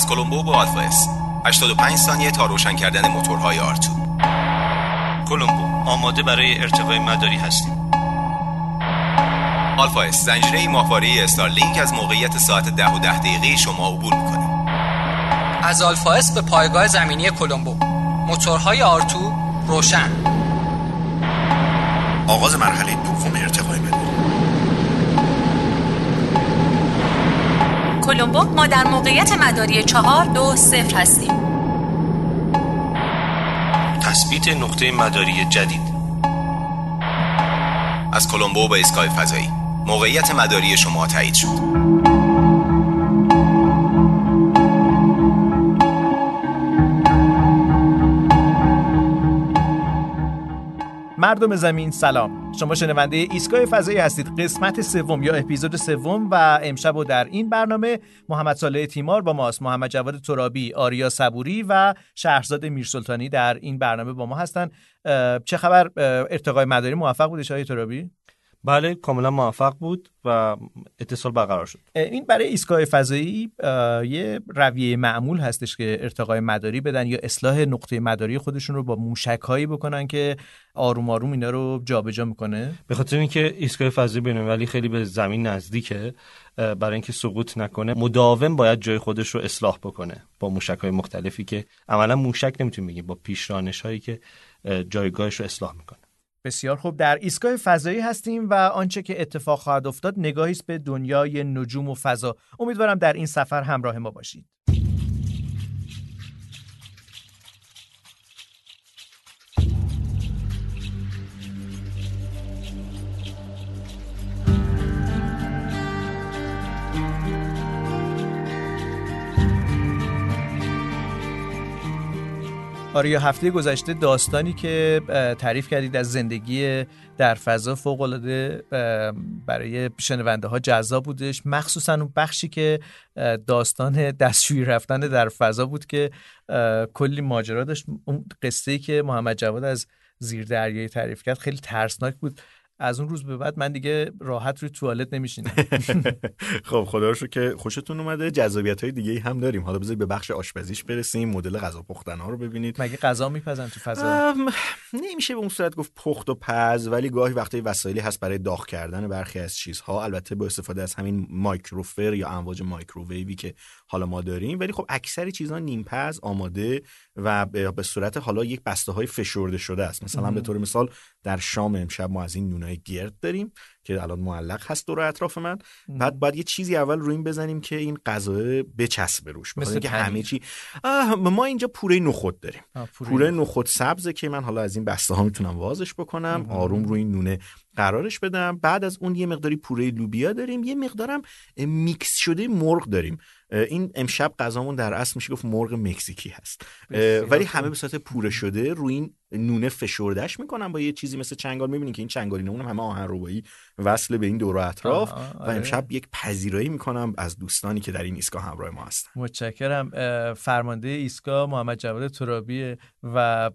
از کلمبو با آلفا اس 85 ثانیه تا روشن کردن موتورهای آرتو. کلمبو آماده برای ارتقای مداری هستیم. آلفا اس زنجیره ماهواره استارلینک از موقعیت ساعت 10 و 10 دقیقه شما عبور می‌کنه. از آلفا اس به پایگاه زمینی کلمبو. موتورهای آرتو روشن. آغاز مرحله دوم ارتقای کلمبو ما در موقعیت مداری چهار دو صفر هستیم. تثبیت نقطه مداری جدید. از کلمبو به ایستگاه فضایی. موقعیت مداری شما تایید شد. مردم زمین سلام. شما شنونده ایستگاه فضایی هستید. قسمت سوم یا اپیزود سوم و امشب و در این برنامه محمد صالح تیمار با ماست. محمد جواد ترابی آریا صبوری و شهرزاد میرسلطانی در این برنامه با ما هستن. چه خبر؟ ارتقای مداری موفق بودش آقای ترابی؟ بله کاملا موفق بود و اتصال برقرار شد. این برای ایستگاه فضایی یه رویه معمول هستش که ارتقای مداری بدن یا اصلاح نقطه مداری خودشون رو با موشک هایی بکنن که آروم آروم اینا رو جابجا می‌کنه. به خاطر اینکه ایستگاه فضایی بین‌المللی خیلی به زمین نزدیکه برای اینکه سقوط نکنه مداوم باید جای خودش رو اصلاح بکنه با موشک های مختلفی که عملا موشک نمی‌تونیم بگیم با پیشرانش هایی که جایگاهش رو اصلاح می‌کنه. بسیار خوب. در ایستگاه فضایی هستیم و آنچه که اتفاق خواهد افتاد نگاهی است به دنیای نجوم و فضا. امیدوارم در این سفر همراه ما باشید. آریا هفته گذشته داستانی که تعریف کردید از زندگی در فضا فوق العاده برای شنونده ها جذاب بودش. مخصوصا اون بخشی که داستان دستشویی رفتن در فضا بود که کلی ماجرا داشت. اون قصه ای که محمد جواد از زیر دریایی تعریف کرد خیلی ترسناک بود. از اون روز به بعد من دیگه راحت روی توالت نمیشینم. خب خدا رو که خوشتون اومده. جذابیت های دیگه هم داریم. حالا بذارید به بخش آشپزیش برسیم مدل غذا پختن ها رو ببینید. مگه غذا میپزن تو فضا؟ نمیشه به اون صورت گفت پخت و پز ولی گاهی وقتی وسایلی هست برای داغ کردن برخی از چیزها. البته با استفاده از همین مایکروفر یا امواج مایکروویوی که حالا ما داریم. ولی خب اکثر چیزها نیمپز آماده و به صورت حالا یک بسته های فشرده شده است. مثلا به طور مثال در شام امشب ما از این نونای گرد داریم که الان معلق هست دور اطراف من. بعد باید یه چیزی اول روی این بزنیم که این غذا بچسبه روش. مثل که همه چی ما اینجا پوره نخود داریم. پوره, نخود. سبزه که من حالا از این بسته ها می‌تونم وازش بکنم آروم روی این نونه قرارش بدم. بعد از اون یه مقداری پوره لوبیا داریم. یه مقدارم میکس شده مرغ داریم. این امشب غذامون در اصل میشه گفت مرغ مکزیکی هست. ولی همه به صورت پوره شده روی این نونه فشردش می‌کنم با یه چیزی مثل چنگال. می‌بینین که این چنگالی نمونم همه آهن روبایی وصل به این دور و اطراف. و آره. امشب یک پذیرایی می‌کنم از دوستانی که در این ایستگاه همراه ما هستن. متشکرم. فرمانده ایستگاه محمد جواد ترابی و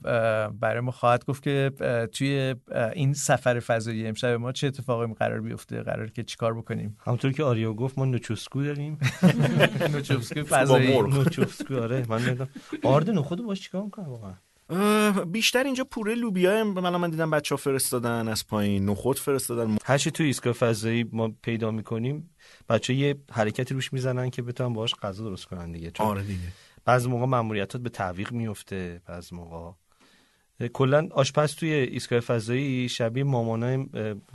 برای ما خواهد گفت که توی این سفر فضایی امشب ما چه اتفاقی قرار بیفته؟ قرار که چیکار بکنیم؟ همونطور که آریو گفت ما نوچوسکو داریم. نوچوسکو فضایی. نوچوسکو آره. من آرد نخود باش چیکار می‌کنه واقعا؟ بیشتر اینجا پوره لوبیا من من دیدم بچه ها فرستادن از پایین نخود فرستادن. هر چی تو ایستگاه فضایی ما پیدا می‌کنیم بچه یه حرکتی روش می‌زنن که بتونن باهاش غذا درست کنن دیگه. چون آره دیگه. بعضی موقع ماموریتات به تعویق میفته بعضی موقع کلا آشپز توی ایستگاه فضایی شبیه مامانای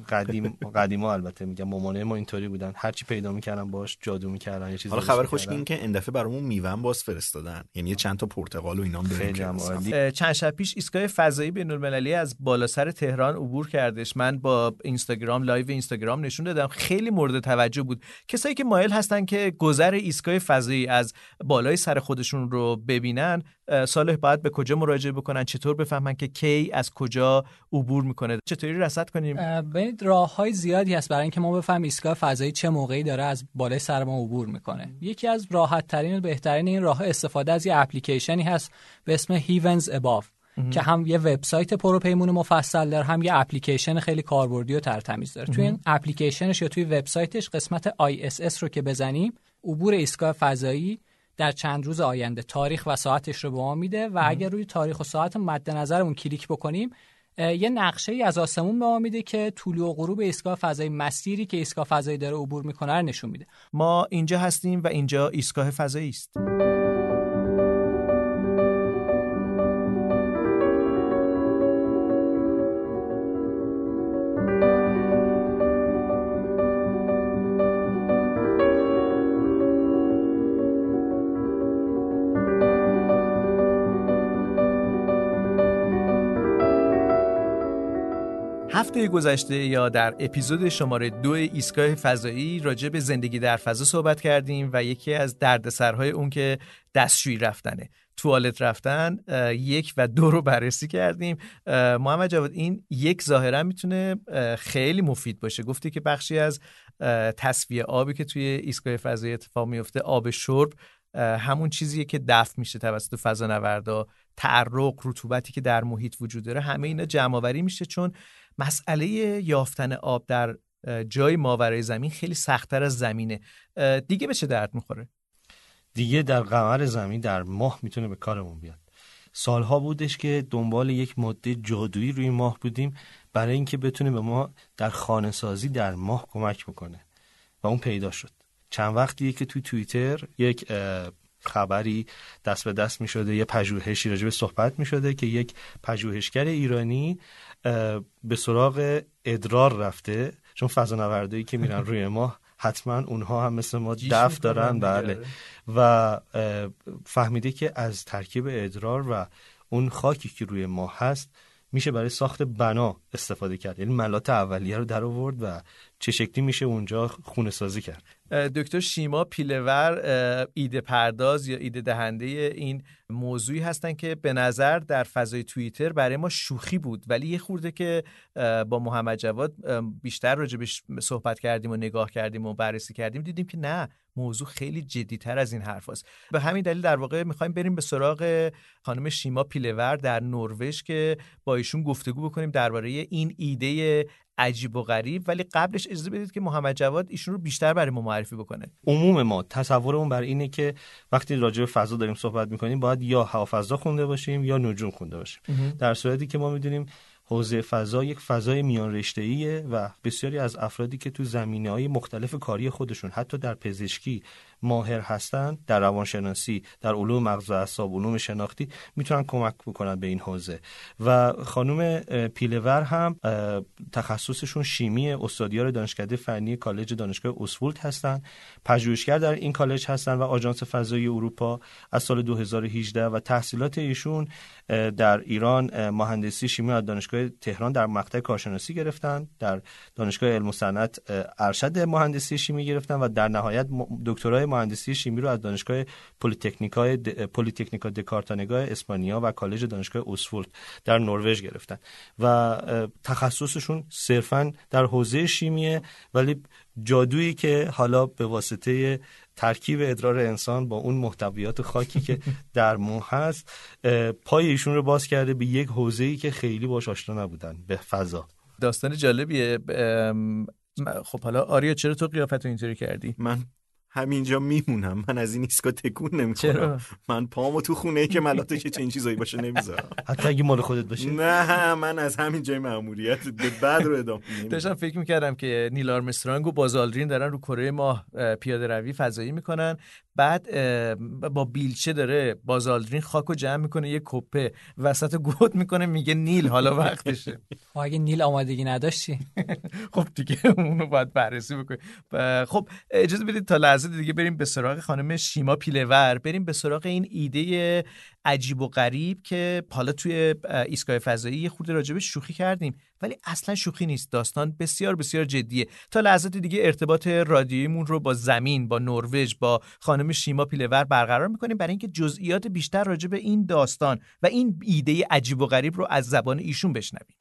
قدیم قدیما البته میگم مامانای ما اینطوری بودن. هرچی پیدا می‌کردن باش جادو می‌کردن یه چیزی حالا خبر خوش این که این دفعه برامون میوه باز فرستادن. یعنی چند تا پرتقال و اینام داریم چند شب پیش ایستگاه فضایی بین المللی از بالا سر تهران عبور کردش. من با اینستاگرام live اینستاگرام نشون دادم. خیلی مورد توجه بود. کسایی که مایل هستن که گذر ایستگاه فضایی از بالای سر خودشون رو ببینن صالح باید به کجا مراجعه بکنن؟ چطور بفهمن که کی از کجا عبور می‌کنه؟ چطوری رصد کنیم؟ ببینید راه های زیادی هست برای اینکه ما بفهمیم ایستگاه فضایی چه موقعی داره از بالای سر ما عبور می‌کنه. یکی از راحت ترین و بهترین این راه استفاده از یه اپلیکیشنی هست به اسم هیونز اباف که هم یه وبسایت پروپیمون مفصل داره هم یه اپلیکیشن خیلی کاربردی و ترتمیز داره. توی این اپلیکیشنش یا توی وبسایتش قسمت ISS رو که بزنیم عبور ایستگاه فضایی در چند روز آینده. تاریخ و ساعتش رو به ما میده و اگر روی تاریخ و ساعت مد نظرمون کلیک بکنیم یه نقشه ای از آسمون به ما میده که طول و غروب ایستگاه فضایی مسیری که ایستگاه فضایی داره عبور می‌کنه رو نشون میده. ما اینجا هستیم و اینجا ایستگاه فضایی است. هفته گذشته یا در اپیزود شماره دو ایستگاه فضایی راجع به زندگی در فضا صحبت کردیم و یکی از دردسرهای اون که دستشویی رفتنه. توالت رفتن یک و دو رو بررسی کردیم. محمد جواد این یک ظاهرا می‌تونه خیلی مفید باشه. گفتی که بخشی از تصفیه آبی که توی ایستگاه فضایی اتفاق میفته آب شرب همون چیزیه که دفع میشه توسط فضا نوردا تعرق رطوبتی که در محیط وجود داره همه اینا جمع آوری میشه چون مسئله یافتن آب در جای ماورای زمین خیلی سختتر از زمینه. دیگه به چه درد می‌خوره؟ دیگه در قمر زمین در ماه می‌تونه به کارمون بیاد. سالها بودش که دنبال یک ماده جادویی روی ماه بودیم برای اینکه بتونه به ما در خانه سازی در ماه کمک بکنه و اون پیدا شد. چند وقتیه که توی توییتر یک خبری دست به دست می شده یه پژوهشی راجع به صحبت می شده که یک پژوهشگر ایرانی به سراغ ادرار رفته. چون فضانوردایی که میرن روی ماه حتما اونها هم مثل ما دف دارن بله. و فهمیده که از ترکیب ادرار و اون خاکی که روی ماه هست میشه برای ساخت بنا استفاده کرد. یعنی ملات اولیه رو در آورد و چه شکلی میشه اونجا خونه سازی کرد دکتر شیما پیلور ایده پرداز یا ایده دهنده این موضوعی هستن که به نظر در فضای توییتر برای ما شوخی بود ولی یه خورده که با محمد جواد بیشتر راجبش صحبت کردیم و نگاه کردیم و بررسی کردیم دیدیم که نه موضوع خیلی جدیتر از این حرف هست. به همین دلیل در واقع می‌خوایم بریم به سراغ خانم شیما پیلور در نروژ که با ایشون گفتگو بکنیم درباره این ایده عجیب و غریب ولی قبلش اجازه بدید که محمد جواد ایشون رو بیشتر برای ما معرفی بکنه. عموم ما تصورمون بر اینه که وقتی راجع به فضا داریم صحبت می‌کنیم باید یا هوافضا خونده باشیم یا نجوم خونده باشیم. در صورتی که ما می‌دونیم حوزه فضا یک فضای میان رشته و بسیاری از افرادی که تو زمینه های مختلف کاری خودشون حتی در پزشکی ماهر هستند در روانشناسی در علوم مغز و اعصاب علوم شناختی می‌تونن کمک بکنن به این حوزه. و خانم پیلور هم تخصصشون شیمی استادیار دانشکده فنی کالج دانشگاه اوسفولد هستند پژوهشگر در این کالج هستند و آژانس فضایی اروپا از سال 2018 و تحصیلات ایشون در ایران مهندسی شیمی از دانشگاه تهران در مقطع کارشناسی گرفتن در دانشگاه علم و صنعت ارشد مهندسی شیمی گرفتن و در نهایت دکترای مهندسی شیمی رو از دانشگاه پلیتکنیکای پلیتکنیکا دکارتانگاه اسپانیا و کالج دانشگاه اوسفولد در نروژ گرفتن. و تخصصشون صرفا در حوزه شیمیه ولی جادویی که حالا به واسطه ترکیب ادرار انسان با اون محتویات خاکی که در مو هست پای ایشون رو باز کرده به یک حوزه‌ای که خیلی باش آشنا نبودن به فضا. داستان جالبیه. خب حالا آریا چرا تو قیافت اینطوری کردی؟ من همینجا میمونم. من از این ایستگاه تکون نمی‌خورم. من پامو تو خونه ای که ملاته که چنین چیزایی باشه نمی‌ذارم. حتی اگه مال خودت باشه نه من از همین جای مأموریت به بعد رو ادامه داشتم فکر می‌کردم که نیل آرمسترانگ و بازالدرین دارن رو کره ماه پیاده روی فضایی می‌کنن. بعد با بیلچه داره بازالدرین خاک و جمع می‌کنه یه کپه وسط گود می‌کنه میگه نیل حالا وقتشه. اگه نیل آمادگی نداشتی. خب دیگه اونو باید بررسی بکنی. خب اجازه بدید تا لحظه دیگه بریم به سراغ خانم شیما پیلور بریم به سراغ این ایده عجیب و غریب که حالا توی ایستگاه فضایی یه خورده راجبش شوخی کردیم. ولی اصلا شوخی نیست. داستان بسیار بسیار جدیه. تا لحظات دیگه ارتباط رادیویمون رو با زمین با نروژ با خانم شیما پیلور برقرار می‌کنیم برای اینکه جزئیات بیشتر راجع به این داستان و این ایده عجیب و غریب رو از زبان ایشون بشنویم.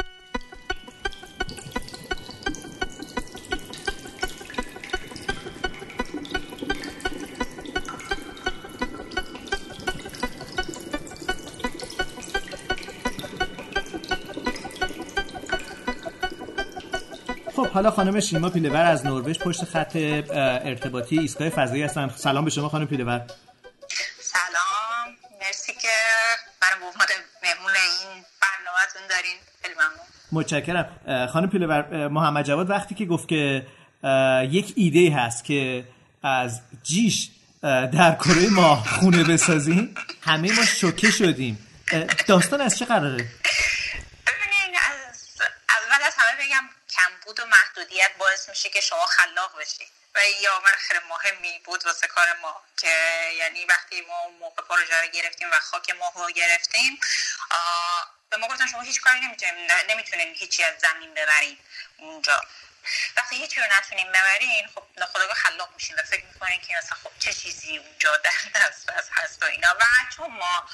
حالا خانم شیما پیلور از نروژ پشت خط ارتباطی ایستگاه فضایی هستن. سلام به شما خانم پیلور سلام. مرسی که من به مهمون این برنامهتون دارین. خیلی ممنون. متشکرم. خانم پیلور محمد جواد وقتی که گفت که یک ایده هست که از جیش در کره ما خونه بسازیم همه ما شوکه شدیم. داستان از چه قراره؟ کمبود و محدودیت باعث میشه که شما خلاق بشید و آمر خیلی مهمی بود واسه کار ما که یعنی وقتی ما موقع پروژه رو گرفتیم و خاک ما رو گرفتیم به ما گفتن شما هیچ کاری نمی‌تونیم نمی‌تونین هیچی از زمین ببرین اونجا. وقتی هیچی رو نتونیم ببرین خب ناخداگاه خلاق میشین و فکر می‌کنین که مثلا خب چه چیزی اونجا در دست هست و اینا. و چون ما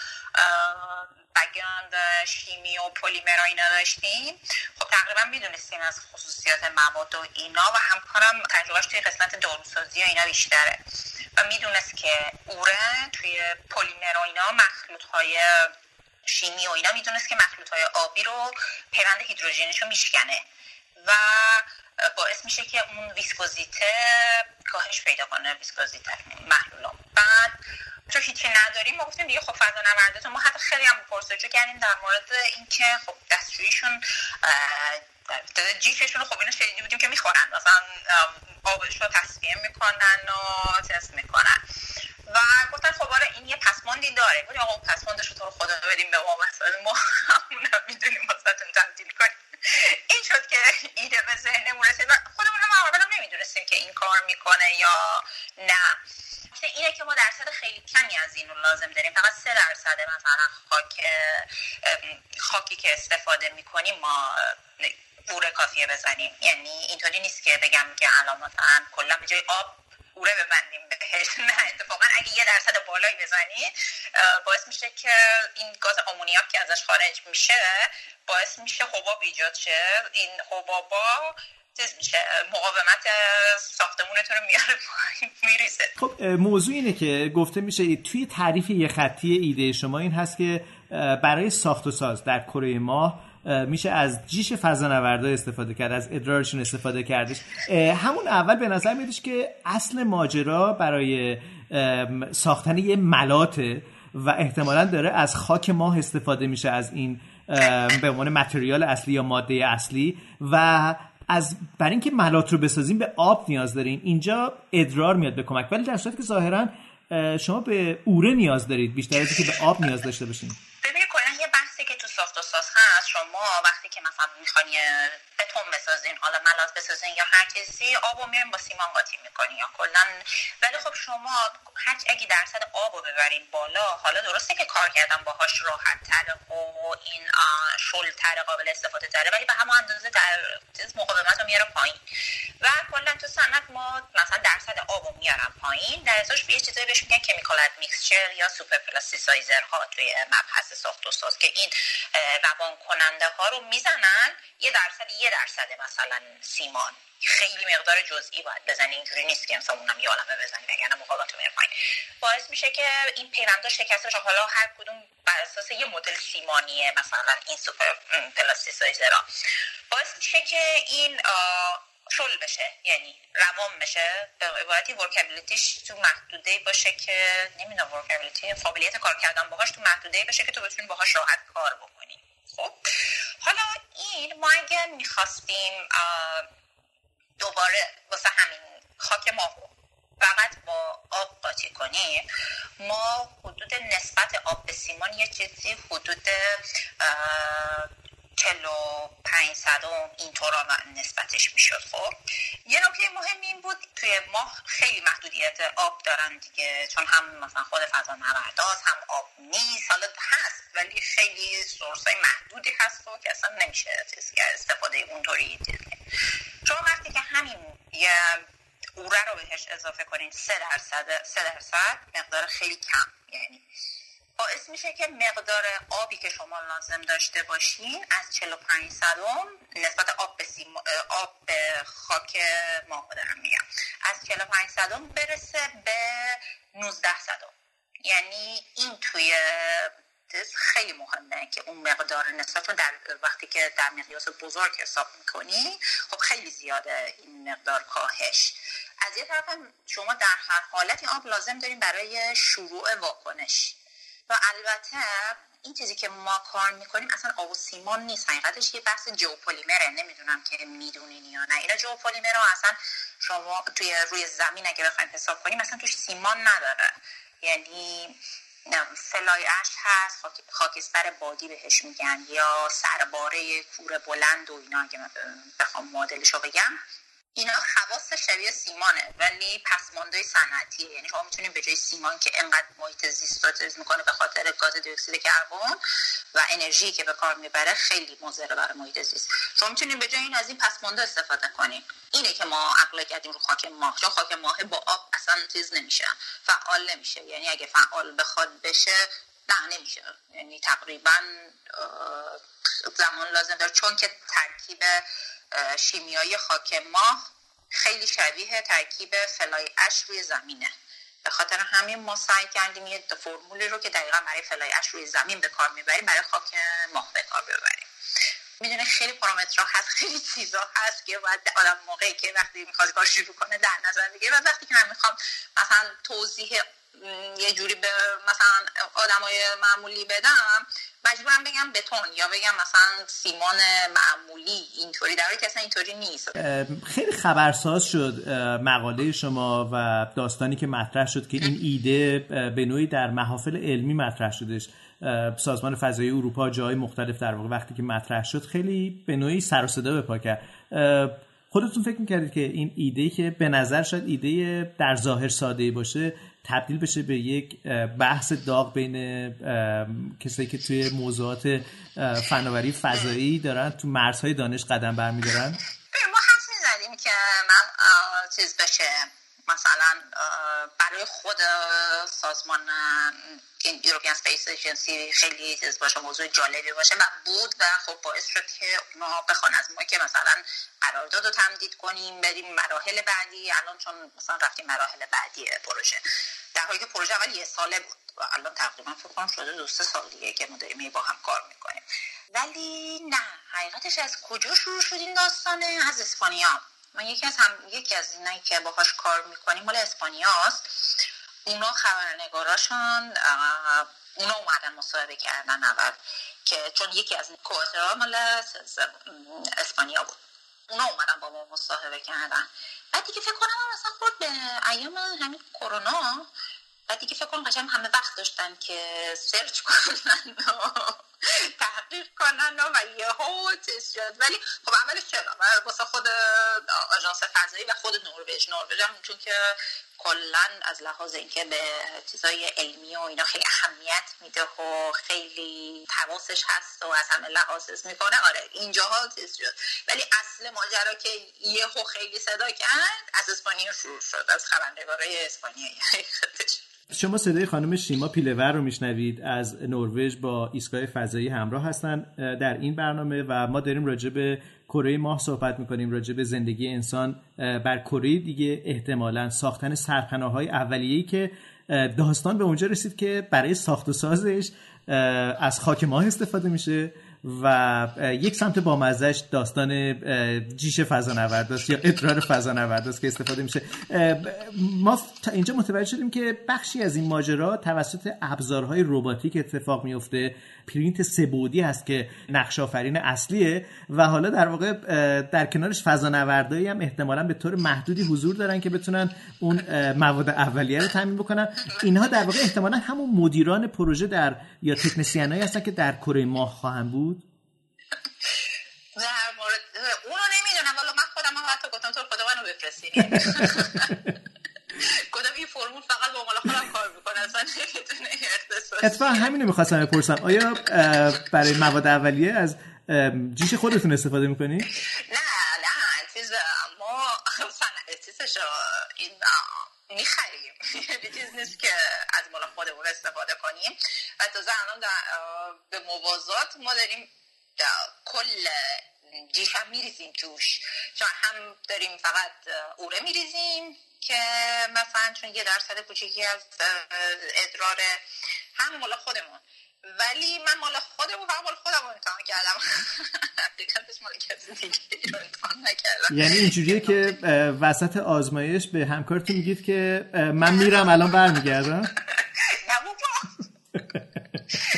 بگراند شیمی و پلیمر اینا داشتیم. خب تقریبا می‌دونستیم از خصوصیات مواد و اینا و همکارم تجربهش توی قسمت داروسازی و اینا بیشتره. و می‌دونست که اوره توی پلیمر و اینا مخلوط های شیمی و اینا می‌دونست که مخلوط های آبی رو پیوند هیدروژنش رو میشکنه. و باعث میشه که اون ویسکوزیته کاهش پیدا کنه ویسکوزیته محلولا بعد چون هیچی نداریم ما گفتیم دیگه خب فضا نوردتون ما حتی خیلی هم پرسجو کردیم در مورد اینکه خب دستشویشون جیفشون خب اینو شنیده بودیم که می‌خورن. مثلا آبش رو تصفیه می‌کنن و تست می‌کنن. و گفتن خب آره این یه پسماندی داره. گفتیم آقا پسماندش رو تو رو خدا بدیم به ما. مثلا ما همون می‌دونیم واسهتون تبدیل کنیم. این شد که ایده به ذهنمون رسید. و خودمون هم اولا نمی‌دونستیم که این کار می‌کنه یا نه. اینه که ما درصد خیلی کمی از این رو لازم داریم. فقط سه درصد مثلا خاک خاکی که استفاده می‌کنیم ما بوره کافیه بزنیم. یعنی اینطوری نیست که بگم که الان مثلا کلا به جای آب اوره ببندیم بهش. نه اتفاقا اگه یه درصد بالایی بزنی باعث میشه که این گاز آمونیاک که ازش خارج میشه باعث میشه حباب ایجاد شه. این حبابا میشه مقاومت ساختمونتون رو میاره خب موضوع اینه که گفته میشه توی تعریف یه خطی ایده شما این هست که برای ساخت و ساز در کره ماه میشه از جیش فضانوردا استفاده کرد از ادرارشون استفاده کردش. همون اول به نظر میادش که اصل ماجرا برای ساختن یه ملاته و احتمالا داره از خاک ماه استفاده میشه از این به عنوان متریال اصلی یا ماده اصلی و از برای اینکه ملات رو بسازیم به آب نیاز داریم اینجا ادرار میاد به کمک ولی در صورتی که ظاهرا شما به اوره نیاز دارید بیشتر از که به آب نیاز داشته باشین. ساخت و ساز هست شما وقتی که مثلا می‌خوان بتون بسازین حالا ملاز بسازین یا هر چیزی آب رو میرین با سیمان قاطی می‌کنین یا کلا. ولی خب شما هر اگه درصد آب رو ببرین بالا حالا درسته که کار کردن باهاش راحت تر و این شل تر قابل استفاده تره ولی به همون اندازه در مقاومت رو میاره پایین. و کلا تو صنعت ما مثلا درصد آب رو میارن پایین. در ازاش به یه چیزایی بهش میگن chemical mixture یا superplasticizer ها توی مبحث ساخت و ساز که این روان کننده ها رو می‌زنن یه درصد یه درصد مثلا سیمان. خیلی مقدار جزئی باید بزنی اینجوری نیست که مثلا اونم یه عالمه بزنی وگرنه رو پایین باعث میشه که این پیوندا شکسته بشه. حالا هر کدوم بر اساس یه مدل سیمانیه مثلا این superplasticizer ها باعث میشه که این شل بشه یعنی روان بشه. به عبارتی workability ش تو محدوده باشه که نمی‌دونم workability قابلیت کار کردن باهاش تو محدوده باشه که تو بتونی باهاش راحت کار بکنی. خب حالا این ما اگر می‌خواستیم دوباره واسه همین خاک ما فقط با آب قاطی کنیم ما حدود نسبت آب به سیمان یه چیزی حدود چلو پنج صدم اینطورا نسبتش می‌شد. خب یه نکته مهم این بود توی ماه خیلی محدودیت آب دارن دیگه چون هم مثلا خود فضا نورداز هم آب نیست حالا هست ولی خیلی سورس های محدودی هست و که اصلا نمیشه استفاده اونطوری چون وقتی که همین یه اوره رو بهش اضافه کنین سه درصد سه درصد مقدار خیلی کم. یعنی باعث میشه که مقدار آبی که شما لازم داشته باشین از 45 صدم نسبت آب به, آب به خاک ما دارم میگم. از 45 صدم برسه به 19 صدم یعنی این توی خیلی مهمه که اون مقدار نسبت در وقتی که در مقیاس بزرگ حساب می‌کنی خب خیلی زیاده این مقدار کاهش. از یه طرف شما در هر حالت آب لازم داریم برای شروع واکنش. و البته این چیزی که ما کار می‌کنیم اصلا آب و سیمان نیست. حقیقتش یه بحث جوپلیمره نمی‌دونم که می‌دونین یا نه. اینا جوپلیمر اصلا شما توی روی زمین اگه بخوایم حساب کنیم اصلا توش سیمان نداره. یعنی فلای اش هست خاکستر بادی بهش میگن یا سرباره کور بلند و اینا اگه بخوام مدلش رو بگم. اینا خواص شبیه سیمانه ولی پسماندهای صنعتیه. یعنی شما می‌تونید به جای سیمان که انقدر محیط زیست رو می‌کنه به خاطر گاز دی اکسید کربن و انرژی که به کار می‌بره خیلی مضر برای محیط زیست. شما می‌تونید به جای این از این پسمانده استفاده کنید اینه که ما عقل کردیم رو خاک ماه. چون خاک ماه با آب اصلا چیز نمیشه. فعال نمیشه. یعنی اگه فعال بخواد بشه نه نمیشه. یعنی تقریبا زمان لازم داره. چون که ترکیب شیمیایی خاک ماه خیلی شبیه ترکیب فلای اش روی زمینه. به خاطر همین ما سعی کردیم یه فرمولی رو که دقیقا برای فلای اش روی زمین به کار می‌بریم برای خاک ماه به کار ببریم. می‌دونه خیلی پارامترها هست خیلی چیزا هست که باید آدم موقعی که وقتی می‌خواد کار شروع کنه در نظر بگیره. و وقتی که من می‌خوام مثلا توضیح یه جوری به مثلا آدمای معمولی بدم مجبورم بگم بتون یا بگم مثلا سیمان معمولی اینطوری. در که اصلا اینطوری نیست. خیلی خبرساز شد مقاله شما و داستانی که مطرح شد که این ایده به نوعی در محافل علمی مطرح شدش. سازمان فضایی اروپا جای مختلف در واقع وقتی که مطرح شد خیلی به نوعی سر و صدا به پا کرد. خودتون فکر می‌کردید که این ایده که به نظر شاید ایده در ظاهر ساده باشه تبدیل بشه به یک بحث داغ بین کسایی که توی موضوعات فناوری فضایی دارن تو مرزهای دانش قدم برمیدارن. ما حس می‌زنیم که من چیز بشه. مثلا برای خود سازمان این European Space Agency خیلی چیز باشه موضوع جالبی باشه و بود و خب باعث شد که اونا بخوان از ما که مثلا قرارداد رو تمدید کنیم بریم مراحل بعدی. الان چون مثلا رفتیم مراحل بعدی پروژه. در حالی که پروژه اول یه ساله بود و الان تقریبا فکر کنم شده دو سه سال دیگه که ما داریم با هم کار می‌کنیم. ولی نه حقیقتش از کجا شروع شد این داستانه از اسپانیا؟ من یکی از هم یکی از اینایی که باهاش کار می‌کنیم مال اسپانیاست. اونا خبرنگاراشون اونا اومدن مصاحبه کردن اول که چون یکی از کواترها مال اسپانیا بود. اونا اومدن با ما مصاحبه کردن. بعد دیگه فکر کنم مثلا خود به ایام همین کرونا بعد دیگه فکر کنم قشنگ همه وقت داشتن که سرچ کنن. تحقیق کنن و یهو چیز شد. ولی خب اولش چرا؟ واسه خود آژانس فضایی و خود نروژ. نروژ چون که کلا از لحاظ اینکه به چیزای علمی و اینا خیلی اهمیت میده و خیلی حواسش هست و از همه لحاظ می‌کنه. آره اینجاها چیز شد. ولی اصل ماجرا که یهو خیلی صدا کرد از اسپانیا شروع شد. از خبرنگارای اسپانیایی. شما صدای خانم شیما پیلور رو میشنوید. از نروژ با ایستگاه فضایی همراه هستن در این برنامه و ما داریم راجع به کره ماه صحبت می‌کنیم راجع به زندگی انسان بر کره دیگه احتمالا ساختن سرپناه های که داستان به اونجا رسید که برای ساخت و سازش از خاک ماه استفاده میشه. و یک سمت با مزش داستان جیش فضانورد است یا ادرار فضانورد است که استفاده میشه. ما تا اینجا متوجه شدیم که بخشی از این ماجرا توسط ابزارهای رباتیک اتفاق میفته پرینت سبودی هست که نقش آفرین اصلیه و حالا در واقع در کنارش فضانوردایی هم احتمالا به طور محدودی حضور دارن که بتونن اون مواد اولیه رو تامین بکنن. اینها در واقع احتمالا همون مدیران پروژه در یا تکنسیانایی هستن که در کره ماه خواهند بود در مورد اونو نمی‌دونم والا من خودم هم حتی گفتم تو خدا منو بفرستین گفتم این فرمول فقط با مال خودم کار می‌کنه اصلا نمی‌تونه اتفاقا همین رو می‌خواستم بپرسم. آیا برای مواد اولیه از جیش خودتون استفاده می‌کنی؟ نه نه چیز ما چیزش این می‌خریم. چیز نیست که از مال خودمون استفاده کنیم. و تازه الان به موازات ما داریم کل جیش هم میریزیم توش. چون هم داریم فقط اوره میریزیم که مثلا چون یه درصد کوچیکی از ادرار هم مال خودمون. ولی من مال خودمون فقط مال خودم امتحان کردم. مال کسی دیگه امتحان نکردم. یعنی اینجوریه که وسط آزمایش به همکارتون میگید که من میرم الان برمیگردم.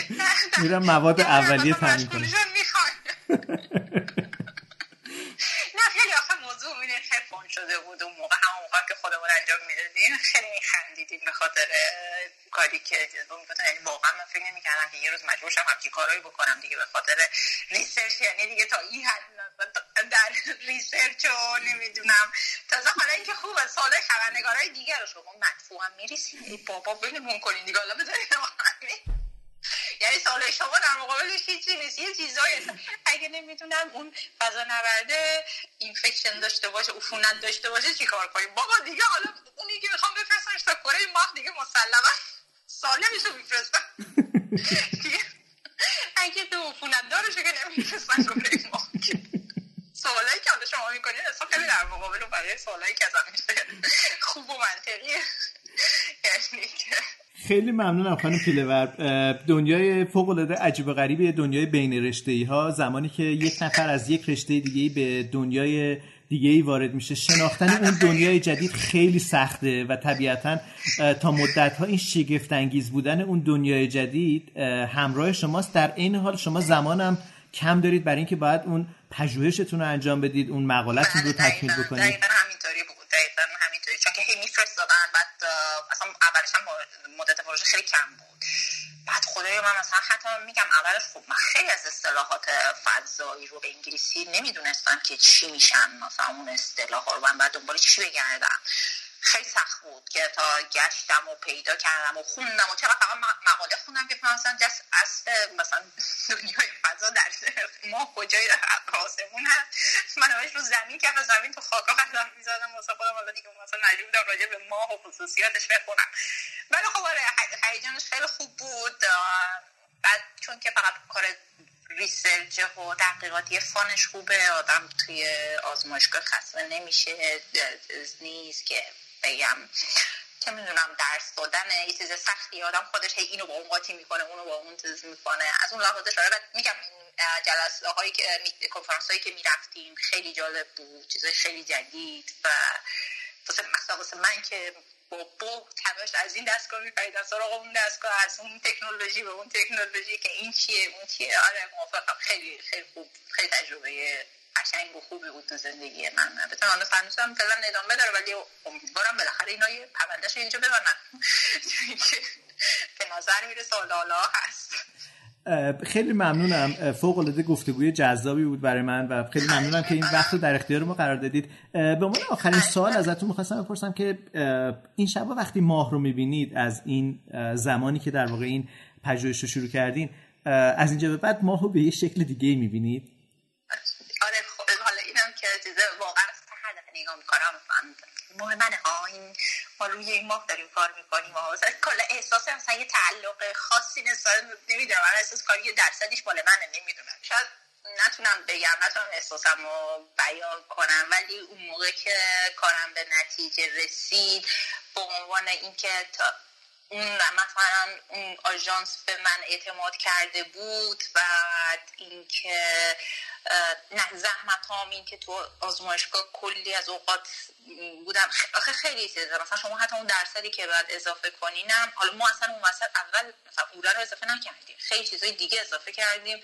نه میرم مواد اولیه تامین کنم. نه خیلی آخه موضوع اینه خیلی شده بود اون موقع همون موقع که خودمون انجام می‌دادیم خیلی میخندیدیم به خاطر کاری که یعنی واقعا من فکر نمی‌کردم که یه روز مجبور شم همچین کارهایی بکنم دیگه به خاطر ریسرچ. یعنی دیگه تا این حد در ریسرچ و نمی‌دونم. تازه حالا اینکه خوبه سال خبرنگارای دیگر رو شما مدفوع هم میریسیم بابا ببینمون کنین دیگه حالا بذارید یعنی سال شما در مقابلش هیچی نیست. یه چیزایی اگه نمی‌دونم اون فضا نورده اینفکشن داشته باشه عفونت داشته باشه چیکار کنیم؟ بابا دیگه حالا اونی که می‌خوام بفرستنش تا کره ماه دیگه مسلما سالمشو میفرستم اگه تو عفونت دارشه که نمیفرستن کره ماه. سوالایی که حالا شما می‌کنید اصلا خیلی در مقابل بقیه سوالایی که ازم خوب و منطقیه. یعنی که خیلی ممنونم خانم پیلور دنیای فوق العاده عجیب و غریب دنیای بین رشته ها. زمانی که یک نفر از یک رشته دیگه به دنیای دیگه ای وارد میشه. شناختن اون دنیای جدید خیلی سخته و طبیعتا تا مدت ها این شگفت انگیز بودن اون دنیای جدید همراه شماست. در این حال شما زمانم کم دارید برای اینکه باید اون پژوهشتون رو انجام بدید اون مقالتون رو تکمیل بکنید. بود همینطوری. چون که هی میفرستادن بعد اصلا اولش هم مدت پروژه خیلی کم بود. بعد خدای من مثلا حتی میگم اولش خوب من خیلی از اصطلاحات فضایی رو به انگلیسی نمی‌دونستم که چی میشن مثلا اون اصطلاح رو. من بعد دنبال چی بگردم؟ خیلی سخت بود که تا گشتم و پیدا کردم و خوندم و چرا فقط مقاله خوندم که مثلا just اصل مثلا دنیای فضا در ما کجای آسمون هست. من همش رو زمین که زمین تو خاکا قدم می‌زدم واسه خودم حالا دیگه مثلا مجبور بودم راجع به ماه و خصوصیاتش بخونم. ولی خب آره هیجانش خیلی خوب بود. بعد چون که فقط کار research و تحقیقاتی fun ش خوبه آدم توی آزمایشگاه خسته نمیشه نیست که بگم. که می‌دونم درس دادن یه چیز سختی. آدم خودش هی اینو با اون قاطی می‌کنه اونو با اون چیز می‌کنه. از اون لحاظش آره میگم جلسه هایی که کنفرانس هایی که می‌رفتیم خیلی جالب بود چیزای خیلی جدید و واسه من که با بو تلاش از این دستگاه میپریدم سراغ اون دستگاه از اون تکنولوژی به اون تکنولوژی که این چیه اون چیه. آره موافقم. خیلی خیلی خوب خیلی تجربه قشنگ و خوبی بود تو زندگی من. البته من هم فعلا ادامه داره ولی امیدوارم بالاخره اینا یه پروندهش اینجا ببرن به نظر میره سالالا هست. خیلی ممنونم. فوق العاده گفتگوی جذابی بود برای من و خیلی ممنونم که این وقت رو در اختیار ما قرار دادید. به عنوان آخرین سوال ازتون می‌خواستم بپرسم که این شبا وقتی ماه رو می‌بینید از این زمانی که در واقع این پژوهش رو شروع کردین از اینجا به بعد ماه رو به یه شکل دیگه می‌بینید؟ روی این ماه داریم کار می‌کنیم و کلا احساس مثلا یه تعلق خاصی نسبت نمی‌دونم من احساس کاری یه درصدیش مال منه نمی‌دونم. شاید نتونم بگم نتونم احساسم رو بیان کنم ولی اون موقع که کارم به نتیجه رسید به عنوان اینکه اون مثلا اون آژانس به من اعتماد کرده بود و اینکه نه زحمت هم این که تو آزمایشگاه کلی از اوقات بودم. آخه خیلی چیزه. مثلا شما حتی اون درصدی که بعد اضافه کنینم حالا ما اصلا اون وسط اول مثلا رو اضافه نکردیم. خیلی چیزای دیگه اضافه کردیم.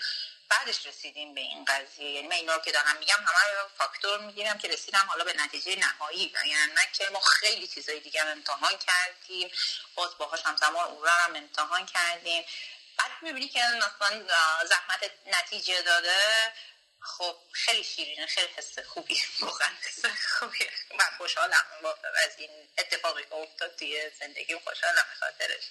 بعدش رسیدیم به این قضیه. یعنی من اینا که دارم میگم همه رو فاکتور می‌گیرم که رسیدم حالا به نتیجه نهایی. یعنی نه که ما خیلی چیزای دیگه هم امتحان کردیم. باز باهاش همزمان اوره هم امتحان کردیم. بعد می‌بینی که مثلا زحمت نتیجه داده. خب خیلی شیرینه خیلی حس خوبی. واقعا حس خوبی. من خوشحالم. از این اتفاقی که افتاد توی زندگیم خوشحالم خاطرش.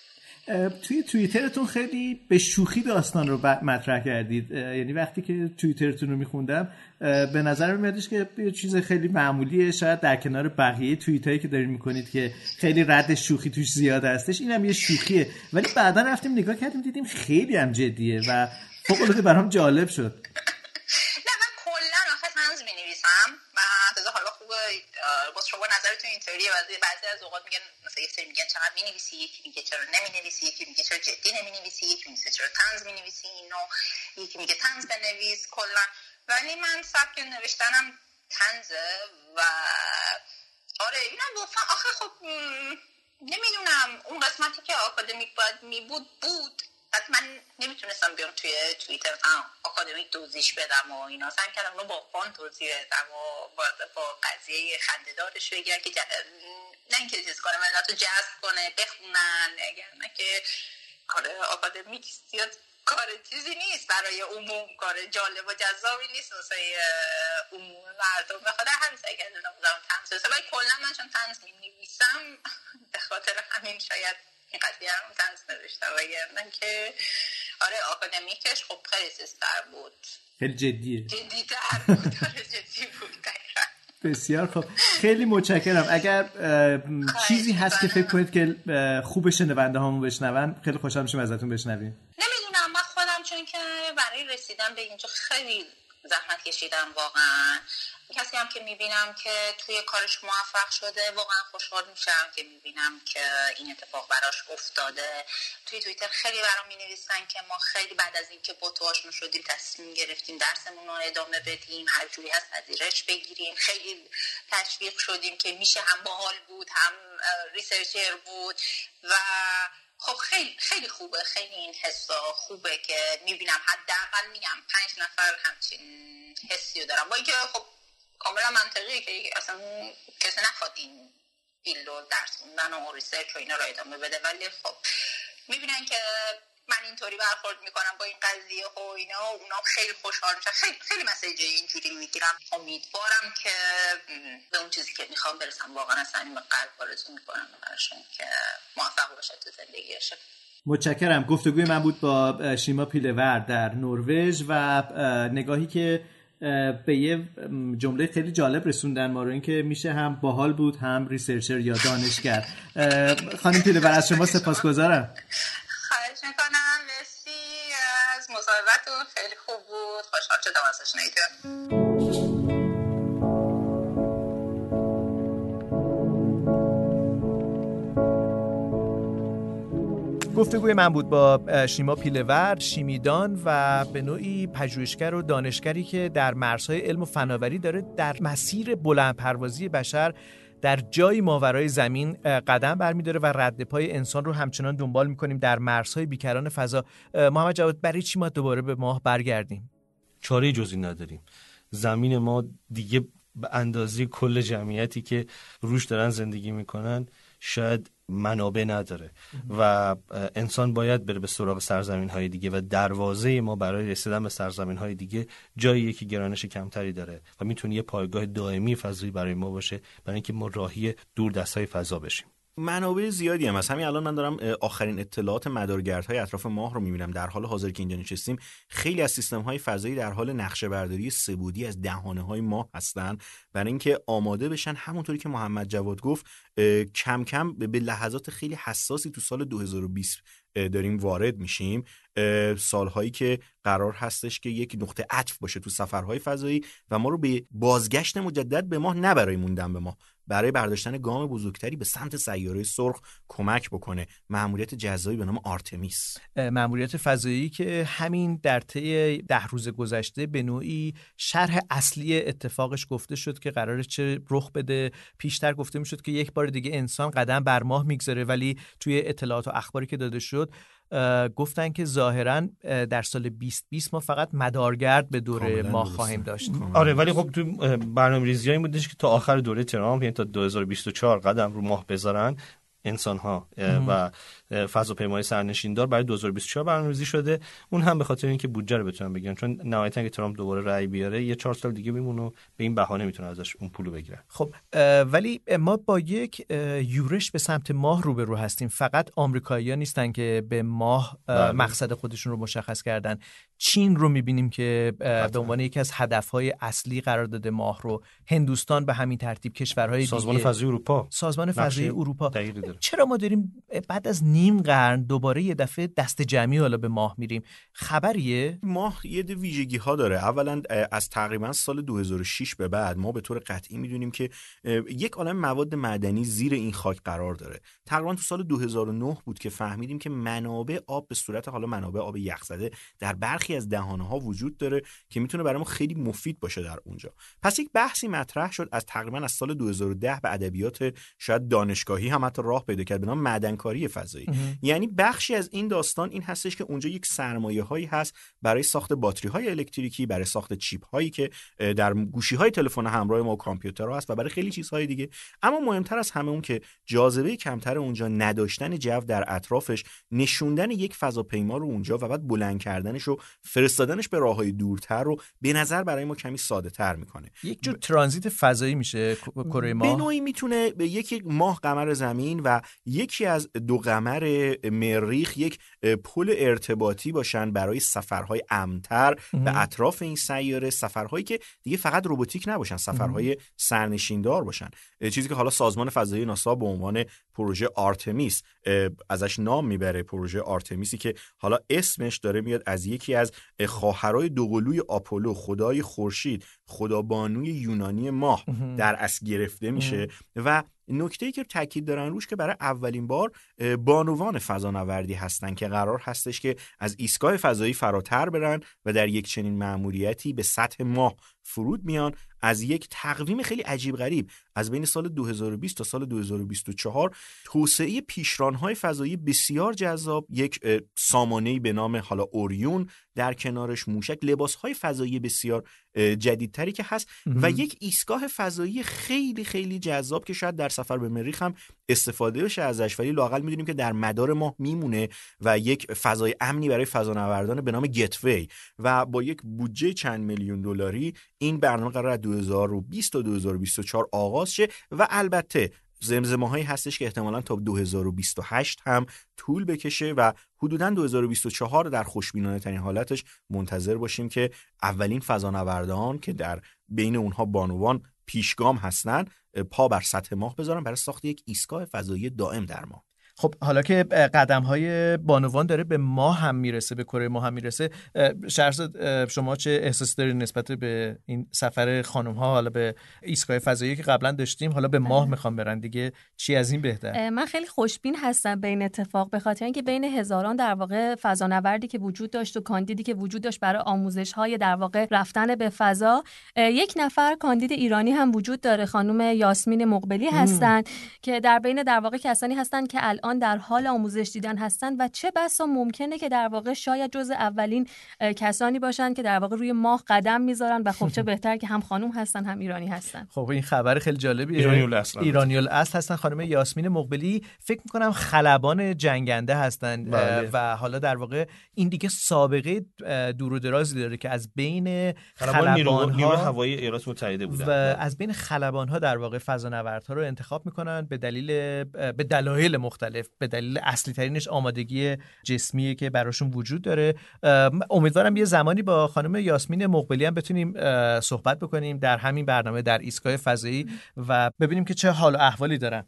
توی توییترتون خیلی به شوخی داستان رو مطرح کردید. یعنی وقتی که توییترتون رو میخوندم به نظر میادش که یه چیز خیلی معمولیه. شاید در کنار بقیه توییت هایی که دارین می‌کنید که خیلی رد شوخی توش زیاد هستش اینم یه شوخیه. ولی بعدا رفتیم نگاه کردیم دیدیم خیلی هم جدیه و فوق العاده برام جالب شد. نظرتون اینطوریه. و بعضی از اوقات میگن مثلا یه سری میگن چقدر می‌نویسی یکی میگه چرا نمی‌نویسی یکی میگه چرا جدی نمی‌نویسی یکی میگه چرا تنز می‌نویسی اینو یکی میگه تنز بنویس کلا. ولی من سبک نوشتنم تنزه و آره اینم گفتم آخه خب نمی‌دونم. اون قسمتی که آکادمیک باید می بود بود. بعد من نمی‌تونستم بیام توی توییتر آکادمیک دوزیش بدم و اینا. سعی کردم اونو با فان توضیح بدم و با, با قضیه خندهدارش بگم که نه اینکه چیز کنه ملت رو جذب کنه بخونن. اگر نه که کار آکادمیک زیاد کار چیزی نیست. برای عموم کار جالب و جذابی نیست. واسه عموم مردم. بخاطر همین سعی کردم تنز ولی کلا من چون تنز می نویسم به خاطر همین شاید این قضیه هم تنز نوشتم وگرنه که آره آکادمیکش خب خیلی سستر بود. خیلی جدیه. جدیتر بود. آره جدی بود بسیار خوب. خیلی متشکرم. اگر چیزی هست که فکر کنید که خوب شنونده هامون بشنون خیلی خوشحال میشیم ازتون بشنویم. نمی‌دونم من خودم چون که برای رسیدن به اینجا خیلی زحمت کشیدم واقعا. کسی هم که می‌بینم که توی کارش موفق شده واقعا خوشحال میشم که می‌بینم که این اتفاق براش افتاده. توی توییتر خیلی برام می‌نویسن که ما خیلی بعد از اینکه با تو آشنا شدیم تصمیم گرفتیم درسمون رو ادامه بدیم هر جوری هست پذیرش بگیریم. خیلی تشویق شدیم که میشه هم باحال بود هم ریسرچر بود و خب خیلی خیلی خوبه خیلی این حسا خوبه که می‌بینم حداقل میگم پنج نفر همچین حسی دارم. با اینکه خب کاملا منطقیه که اصلا کسی نخواد این field و درس خوندن و research و اینا رو ادامه بده. ولی خب می‌بینن که من اینطوری برخورد می‌کنم با این قضیه و اینا و اونا خیلی خوشحال میشن. خیلی خیلی message اینجوری می‌گیرم. امیدوارم که به اون چیزی که می‌خوام برسم. واقعا از صمیم قلب آرزو می‌کنم براشون که موفق باشه تو زندگیش متشکرم. گفتگوی من بود با شیما پیلور در نروژ و نگاهی که به یه جمله خیلی جالب رسوندن ما رو اینکه میشه هم باحال بود هم researcher یا دانشگر. خانم پیلور از شما سپاسگزارم. خواهش می‌کنم. مرسی. از مصاحبتون خیلی خوب بود. خوشحال شدم ازش شنیدم گفتگوی من بود با شیما پیلور شیمیدان و به نوعی پژوهشگر و دانشگری که در مرزهای علم و فناوری داره در مسیر بلند پروازی بشر در جایی ماورای زمین قدم برمیداره و رد پای انسان رو همچنان دنبال می‌کنیم در مرزهای بیکران فضا. محمد جواد برای چی ما دوباره به ماه برگردیم؟ چاره جزی نداریم. زمین ما دیگه به اندازه کل جمعیتی که روش دارن زندگی می‌کنن شاید منابع نداره. و انسان باید بره به سراغ سرزمین های دیگه و دروازه ما برای رسیدن به سرزمین های دیگه جایی که گرانش کمتری داره و می‌تونه یه پایگاه دائمی فضایی برای ما باشه برای اینکه ما راهی دور دست های فضا بشیم. منابع زیادی هم. همین الان من دارم آخرین اطلاعات مدارگردهای اطراف ماه رو می‌بینم. در حال حاضر که اینجا نشستیم خیلی از سیستم های فضایی در حال نقشه برداری سبودی از دهانه های ماه هستن. برای اینکه آماده بشن همونطوری که محمد جواد گفت کم کم به لحظات خیلی حساسی تو سال 2020 داریم وارد میشیم. سالهایی که قرار هستش که یک نقطه عطف باشه تو سفرهای فضایی و ما رو به بازگشت مجدد به ماه نه موندن به ماه. برای برداشتن گام بزرگتری به سمت سیاره سرخ کمک بکنه. مأموریت جزایی به نام آرتمیس. مأموریت فضایی که همین در طی ده روز گذشته به نوعی شرح اصلی اتفاقش گفته شد که قرار چه رخ بده. پیشتر گفته می‌شد که یک بار دیگه انسان قدم بر ماه می‌گذاره ولی توی اطلاعات و اخباری که داده شد گفتن که ظاهرا در سال 2020 ما فقط مدارگرد به دوره ماه خواهیم داشت. آره ولی خب تو برنامه ریزی بودش که تا آخر دوره ترامپ یعنی تا 2024 قدم رو ماه بذارن انسان ها و فضاپیمای سرنشیندار برای 2024 برنامه‌ریزی شده. اون هم به خاطر اینکه بودجه رو بتونن بگیرن چون نهایتا که ترامپ دوباره رأی بیاره یه چهار سال دیگه میمونه به این بهانه می‌تونه ازش اون پولو بگیرن خب ولی ما با یک یورش به سمت ماه رو به رو هستیم. فقط آمریکایی‌ها نیستن که به ماه بله. مقصد خودشون رو مشخص کردن. چین رو می‌بینیم که به عنوان یکی از هدفهای اصلی قرار داده ماه رو. هندوستان به همین ترتیب کشورهای سازمان فضایی اروپا. سازمان فضایی اروپا. چرا ما داریم بعد از نیم قرن دوباره یه دفعه دست جمعی حالا به ماه میریم. خبریه؟ ماه یه ویژگی ها داره. اولا از تقریبا سال 2006 به بعد ما به طور قطعی می‌دونیم که یک عالم مواد معدنی زیر این خاک قرار داره. تقریبا تو سال 2009 بود که فهمیدیم که منابع آب به صورت حالا منابع آب یخزده در برخی برخی از دهانه ها وجود داره که می‌تونه برای ما خیلی مفید باشه در اونجا. پس یک بحثی مطرح شد از تقریبا از سال 2010 به ادبیات شاید دانشگاهی هم حتی راه پیدا کرد به نام معدنکاری فضایی. یعنی بخشی از این داستان این هستش که اونجا یک سرمایه هایی هست برای ساخت باتری های الکتریکی برای ساخت چیپ هایی که در گوشی های تلفن همراه ما و کامپیوترها هست و برای خیلی چیزهای دیگه. اما مهمتر از همه اون که جاذبه کمتر اونجا نداشتن جو در اطرافش نشوندن یک فضاپیما رو اونجا و بعد بلند کردنش و فرستادنش به راههای دورتر رو به نظر برای ما کمی ساده تر می‌کنه. یک جور ترانزیت فضایی میشه کره ماه؟ به نوعی می‌تونه به یک ماه قمر زمین و یکی از دو قمر مریخ یک پل ارتباطی باشن برای سفرهای امتر به اطراف این سیاره سفرهایی که دیگه فقط روباتیک نباشن سفرهای سرنشیندار باشن. چیزی که حالا سازمان فضایی ناسا به عنوان پروژه آرتمیس ازش نام می‌بره پروژه آرتمیسی که حالا اسمش داره میاد از یکی از خواهرای دوقلوی آپولو خدای خورشید خدابانوی یونانی ماه در اصل گرفته میشه و نکته که تاکید دارن روش که برای اولین بار بانوان فضانوردی هستن که قرار هستش که از ایستگاه فضایی فراتر برن و در یک چنین مأموریتی به سطح ماه فرود میان از یک تقویم خیلی عجیب غریب از بین سال 2020 تا سال 2024 توسعه پیشرانهای فضایی بسیار جذاب یک سامانه‌ای به نام حالا اوریون در کنارش موشک لباسهای فضایی بسیار جدیدتری که هست و یک ایستگاه فضایی خیلی خیلی جذاب که شاید در سفر به مریخ هم استفاده بشه ازش. ولی لاقل می‌دونیم که در مدار ماه میمونه و یک فضای امنی برای فضانوردان به نام گتوی و با یک بودجه چند میلیون دلاری این برنامه قرار از 2020 تا 2024 آغاز شه و البته زمزمه هایی هستش که احتمالا تا 2028 هم طول بکشه و حدودا 2024 در خوشبینانه ترین حالتش منتظر باشیم که اولین فضانوردان که در بین اونها بانوان پیشگام هستن پا بر سطح ماه بذارن برای ساخت یک ایستگاه فضایی دائم در ماه. خب حالا که قدم های بانوان داره به ما هم می‌رسه به کره ما هم می‌رسه شهرزاد شما چه احساس دارید نسبت به این سفر خانم ها حالا به ایستگاه فضایی که قبلا داشتیم حالا به ماه می‌خوام برن دیگه. چی از این بهتر؟ من خیلی خوشبین هستم به این اتفاق به خاطر اینکه بین هزاران در واقع فضانوردی که وجود داشت و کاندیدی که وجود داشت برای آموزش های در واقع رفتن به فضا یک نفر کاندید ایرانی هم وجود داره خانم یاسمین مقبلی هستند که در بین در واقع کسانی هستند که الان در حال آموزش دیدن هستند و چه بسا ممکنه که در واقع شاید جز اولین کسانی باشن که در واقع روی ماه قدم می‌ذارن و خب چه بهتر که هم خانم هستن هم ایرانی هستن. خب این خبر خیلی جالبیه. ایرانی الاصل ایرانی الاصل هستن خانم یاسمین مقبلی. فکر می‌کنم خلبان جنگنده هستن بله. و حالا در واقع این دیگه سابقه دور و درازی داره که از بین خلبان نیرو, خلبان نیروها هوایی ایالات متحده بودن. و از بین خلبان ها در واقع فضانوردها رو انتخاب می‌کنن به دلیل به دلایل مختلف. به دلیل اصلی ترینش آمادگی جسمیه که براشون وجود داره. امیدوارم یه زمانی با خانم یاسمین مقبلی هم بتونیم صحبت بکنیم در همین برنامه در ایستگاه فضایی و ببینیم که چه حال و احوالی دارن.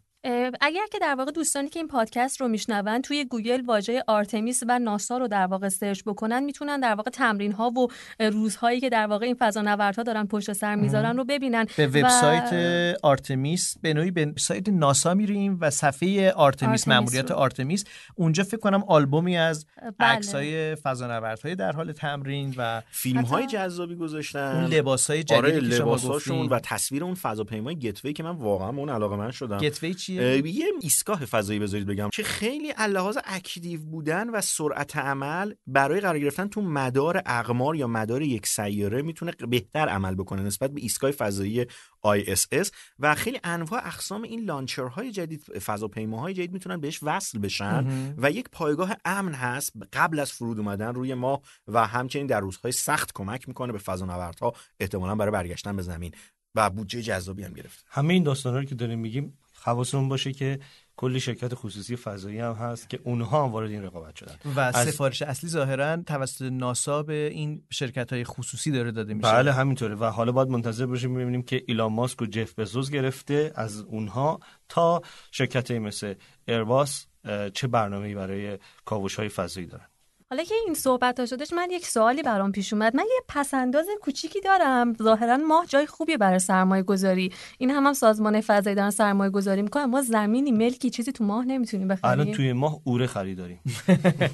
اگر که در واقع دوستانی که این پادکست رو میشنون توی گوگل واژه آرتمیس و ناسا رو در واقع search بکنن می‌تونن در واقع تمرین ها و روزهایی که در واقع این فضانوردها دارن پشت سر می‌ذارن رو ببینن به وبسایت آرتمیس به نوعی به سایت ناسا میریم و صفحه آرتمیس ماموریت آرتمیس. اونجا فکر کنم آلبومی از بله. عکسای فضانوردهای در حال تمرین و فیلم های جذابی گذاشتن. اون لباسای جدیدی آره که شما و تصویر اون فضاپیمای Gateway که من واقعا اون علاقه‌مند شدم Gateway چیه یه ایستگاه فضایی بذارید بگم که خیلی لحاظ active بودن و سرعت عمل برای قرار گرفتن تو مدار اقمار یا مدار یک سیاره می‌تونه بهتر عمل بکنه نسبت به ایستگاه فضایی ISS و خیلی انواع اقسام این لانچرهای جدید فضاپیماهای جدید می‌تونن بهش وصل بشن و یک پایگاه امن هست. قبل از فرود اومدن روی ماه و همچنین در روزهای سخت کمک می‌کنه به فضانوردها احتمالا برای برگشتن به زمین. و بودجه جذابی هم گرفت همه این داستانا رو که داریم میگیم حواسمون باشه که کلی شرکت خصوصی فضایی هم هست که اونها هم وارد این رقابت شدن. و از- سفارش اصلی ظاهرا توسط ناسا به این شرکت های خصوصی داره داده میشه. بله همینطوره. و حالا باید منتظر باشیم ببینیم که ایلان ماسک و جف بزوس گرفته از اونها تا شرکت مثل ایرباس چه برنامه‌ای برای کاوش های فضایی دارن. حالا که این صحبت ها شدش من یک سوالی برام پیش اومد. من یه پسنداز کوچیکی دارم. ظاهرا ماه جای خوبی برای سرمایه گذاری این هم هم سازمان فضایی دارن سرمایه گذاری می‌کنن. ما زمینی ملکی چیزی تو ماه نمی‌تونیم بخریم. الان توی ماه اوره خریداریم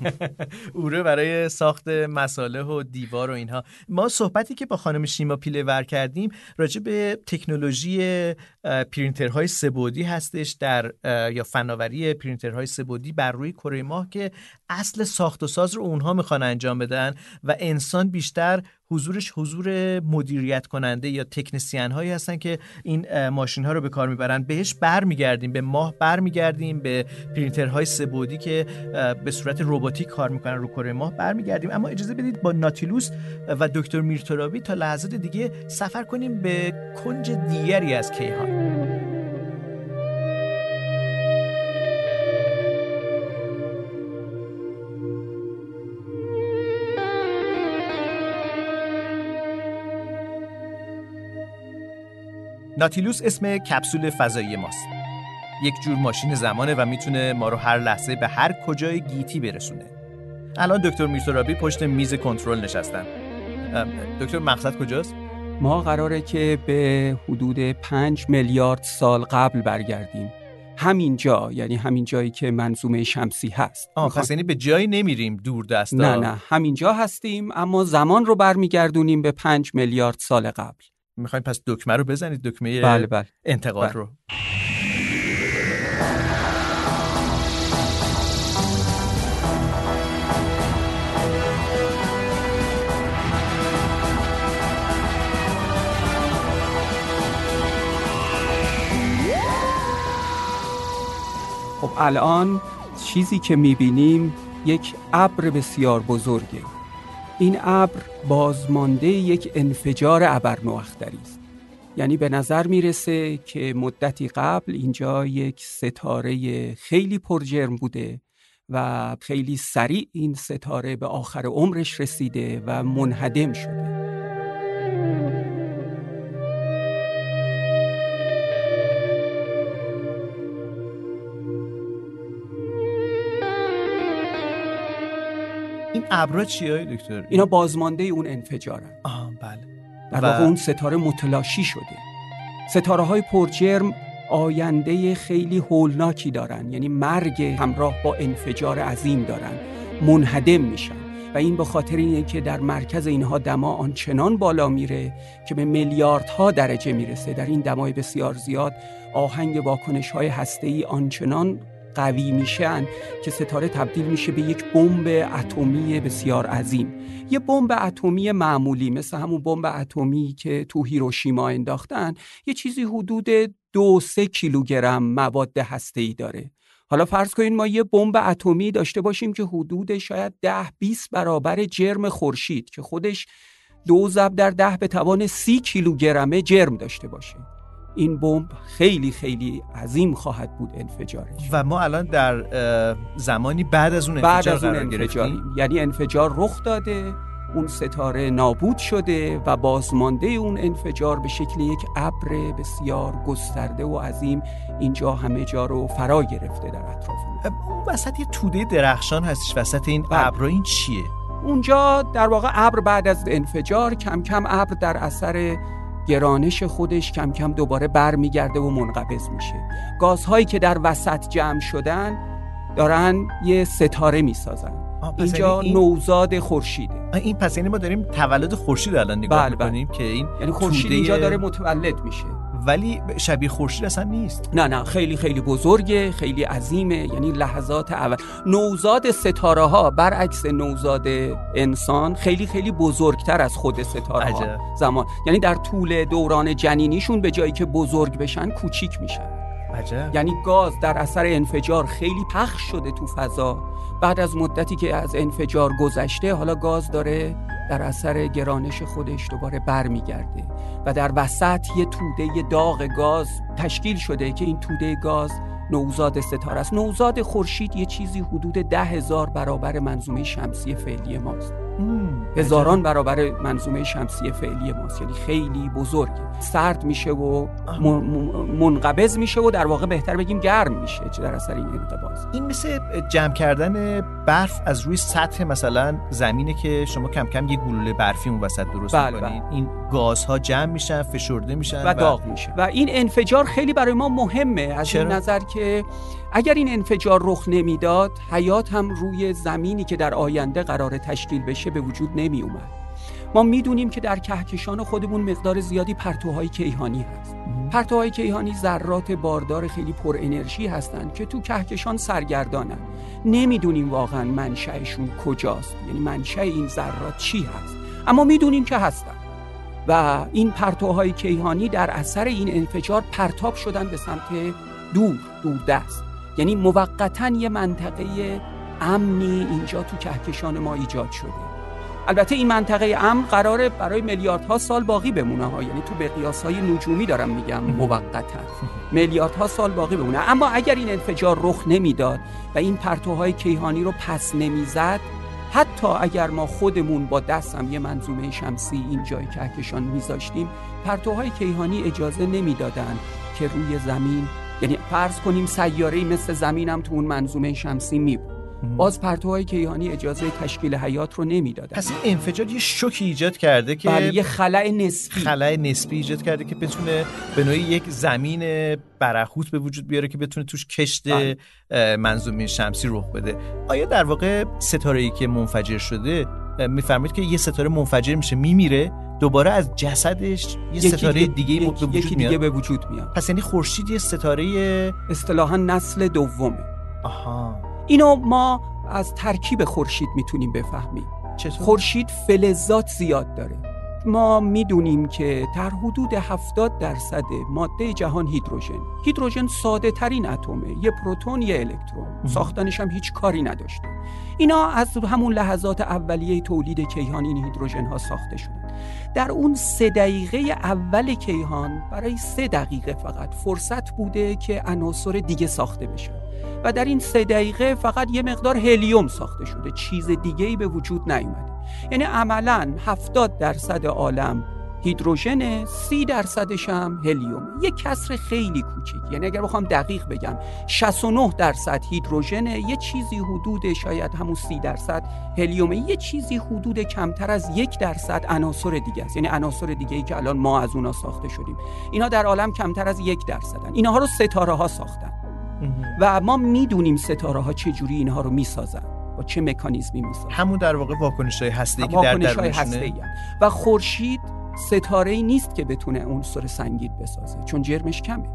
اوره برای ساخت مساله و دیوار و اینها. ما صحبتی که با خانم شیما پیله ور کردیم راجع به تکنولوژی پرینترهای سه‌بعدی هستش در یا فناوری پرینترهای سه‌بعدی بر روی کره ماه که اصل ساخت و ساز رو اونها می‌خوان انجام بدن و انسان بیشتر حضورش حضور مدیریت کننده یا تکنسیان هایی هستن که این ماشین ها رو به کار می‌برن. بهش برمیگردیم به ماه برمیگردیم به پرینترهای سه‌بعدی که به صورت رباتیک کار می‌کنن رو کره ماه برمیگردیم. اما اجازه بدید با ناتیلوس و دکتر میرترابی تا لحظات دیگه سفر کنیم به کنج دیگری از کیهان. ناتیلوس اسم کپسول فضایی ماست. یک جور ماشین زمانه و می‌تونه ما رو هر لحظه به هر کجای گیتی برسونه. الان دکتر میرسورابی پشت میز کنترل نشستن. دکتر مقصد کجاست؟ ما قراره که به حدود 5 میلیارد سال قبل برگردیم. همین جا یعنی همین جایی که منظومه شمسی هست. آه پس یعنی به جایی نمیریم دور دستا. نه نه همین جا هستیم اما زمان رو برمیگردونیم به 5 میلیارد سال قبل. می‌خوایم پس دکمه رو بزنید دکمه بله بله. انتقال بله. رو خب الان چیزی که می‌بینیم یک ابر بسیار بزرگه این ابر بازمانده یک انفجار ابرنواختری است. یعنی به نظر می‌رسه که مدتی قبل اینجا یک ستاره خیلی پرجرم بوده و خیلی سریع این ستاره به آخر عمرش رسیده و منهدم شده. این ابرا چیه دکتر؟ اینا بازمانده اون انفجارن. آه بله. در واقع اون ستاره متلاشی شده. ستاره های پرجرم آینده خیلی هولناکی دارن. یعنی مرگ همراه با انفجار عظیم دارن. منهدم میشن. و این به خاطر اینه که در مرکز اینها دما آنچنان بالا میره که به میلیاردها درجه می‌رسه. در این دمای بسیار زیاد آهنگ واکنش های هسته ای آنچنان قوی میشن که ستاره تبدیل میشه به یک بمب اتمی بسیار عظیم. یه بمب اتمی معمولی مثل همون بمب اتمی که تو هیروشیما انداختن یه چیزی حدود دو سه کیلوگرم مواد هسته ای داره. حالا فرض کنید ما یه بمب اتمی داشته باشیم که حدود شاید ده 20 برابر جرم خورشید که خودش دو ضرب در ده به توان سی کیلوگرمه جرم داشته باشه. این بمب خیلی خیلی عظیم خواهد بود انفجارش. و ما الان در زمانی بعد از اون بعد انفجار از اون انفجار. یعنی انفجار رخ داده اون ستاره نابود شده و بازمانده اون انفجار به شکل یک ابر بسیار گسترده و عظیم اینجا همه جا رو فرا گرفته در اطراف. اون وسط یه توده درخشان هستش. وسط این بله. ابرا این چیه؟ اونجا در واقع ابر بعد از انفجار کم کم ابر در اثر گرانش خودش کم کم دوباره برمیگرده و منقبض میشه. گازهایی که در وسط جمع شدن دارن یه ستاره می‌سازن. اینجا یعنی این... نوزاد خورشیده. این پس یعنی ما داریم تولد خورشید الان نگاه بله. می‌کنیم که این یعنی خورشید توده- اینجا داره متولد میشه. ولی شبیه خورشید اصلا نیست. نه نه خیلی خیلی بزرگه خیلی عظیمه یعنی لحظات اول. نوزاد ستاره ها برعکس نوزاد انسان خیلی خیلی بزرگتر از خود ستاره ها عجب. زمان. یعنی در طول دوران جنینیشون به جایی که بزرگ بشن کوچیک میشن. عجب. یعنی گاز در اثر انفجار خیلی پخش شده تو فضا. بعد از مدتی که از انفجار گذشته حالا گاز داره در اثر گرانش خودش دوباره برمیگرده و در وسط یه توده داغ گاز تشکیل شده که این توده گاز نوزاد ستاره است. نوزاد خورشید یه چیزی حدود ده هزار برابر منظومه شمسی فعلی ماست. هزاران برابر منظومه شمسی فعلی ماست. یعنی خیلی بزرگه سرد میشه و منقبض میشه و در واقع بهتر بگیم گرم میشه چه در اثر این انقباض. این مثل جمع کردن برف از روی سطح مثلا زمینه که شما کم کم یه گلوله برفی اون وسط درست می‌کنید. بله. این گازها جمع میشن فشرده میشن و, داغ میشه و این انفجار خیلی برای ما مهمه. از این نظر که اگر این انفجار رخ نمی‌داد حیات هم روی زمینی که در آینده قرار تشکیل بشه به وجود نمی اومد ما می‌دونیم که در کهکشان خودمون مقدار زیادی پرتوهای کیهانی هست. پرتوهای کیهانی ذرات باردار خیلی پر انرژی هستند که تو کهکشان سرگردانن نمی‌دونیم واقعا منشأشون کجاست یعنی منشأ این ذرات چی هست. اما می‌دونیم که هستن. و این پرتوهای کیهانی در اثر این انفجار پرتاب شدن به سمت دور دست. یعنی موقتا یه منطقه امنی اینجا تو کهکشان ما ایجاد شده. البته این منطقه امن قراره برای میلیاردها سال باقی بمونه ها. یعنی تو به قیاس های نجومی دارم میگم موقتا. میلیاردها سال باقی بمونه. اما اگر این انفجار رخ نمی‌داد و این پرتوهای کیهانی رو پس نمی‌زد حتی اگر ما خودمون با دستم یه منظومه شمسی این جای کهکشان میذاشتیم پرتوهای کیهانی اجازه نمی‌دادند که روی زمین یعنی فرض کنیم سیاره مثل زمینم تو اون منظومه شمسی می بود باز پرتوهای کیهانی اجازه تشکیل حیات رو نمی‌دادن. پس این انفجار یه شوکی ایجاد کرده که بله یه خلع نسبی. خلع نسبی ایجاد کرده که بتونه به نوعی یک زمین برخوت به وجود بیاره که بتونه توش کشت بله. منظومه شمسی رخ بده. آیا در واقع ستاره ای که منفجر شده میفرمایید که یه ستاره منفجر میشه میمیره؟ دوباره از جسدش یه ستاره دیگه, به وجود یکی دیگه به وجود میاد. پس یعنی خورشید یه ستاره اصطلاحا نسل دومه. آها. اینو ما از ترکیب خورشید می‌تونیم بفهمیم. خورشید فلزات زیاد داره. ما می‌دونیم که در حدود 70 درصد ماده جهان هیدروژن هیدروژن ساده ترین اتمه یه پروتون یه الکترون. ساختنش هم هیچ کاری نداشته. اینا از همون لحظات اولیه تولید کیهان این هیدروژن ها ساخته شدن در اون سه دقیقه اول کیهان برای سه دقیقه فقط فرصت بوده که عناصر دیگه ساخته بشن و در این سه دقیقه فقط یه مقدار هلیوم ساخته شده. چیز دیگه ای به وجود نیومده. یعنی عملا 70 درصد عالم هیدروژن سی درصدش هم هلیوم. یه کسر خیلی کوچیک. یعنی اگر بخوام دقیق بگم 69 درصد هیدروژن یه چیزی حدود شاید همون سی درصد هلیوم یه چیزی حدود کمتر از یک درصد عناصر دیگه است. یعنی عناصر دیگه ای که الان ما از اونا ساخته شدیم. اینا در عالم کمتر از یک درصدن. اینها رو ستاره ها ساختن و ما می‌دونیم ستاره ها چه جوری اینها رو می‌سازن. با چه مکانیزمی می‌سازن همون در واقع واکنش های هسته که در درونشونه. و خورشید ستاره ای نیست که بتونه عنصر سنگین بسازه چون جرمش کمه.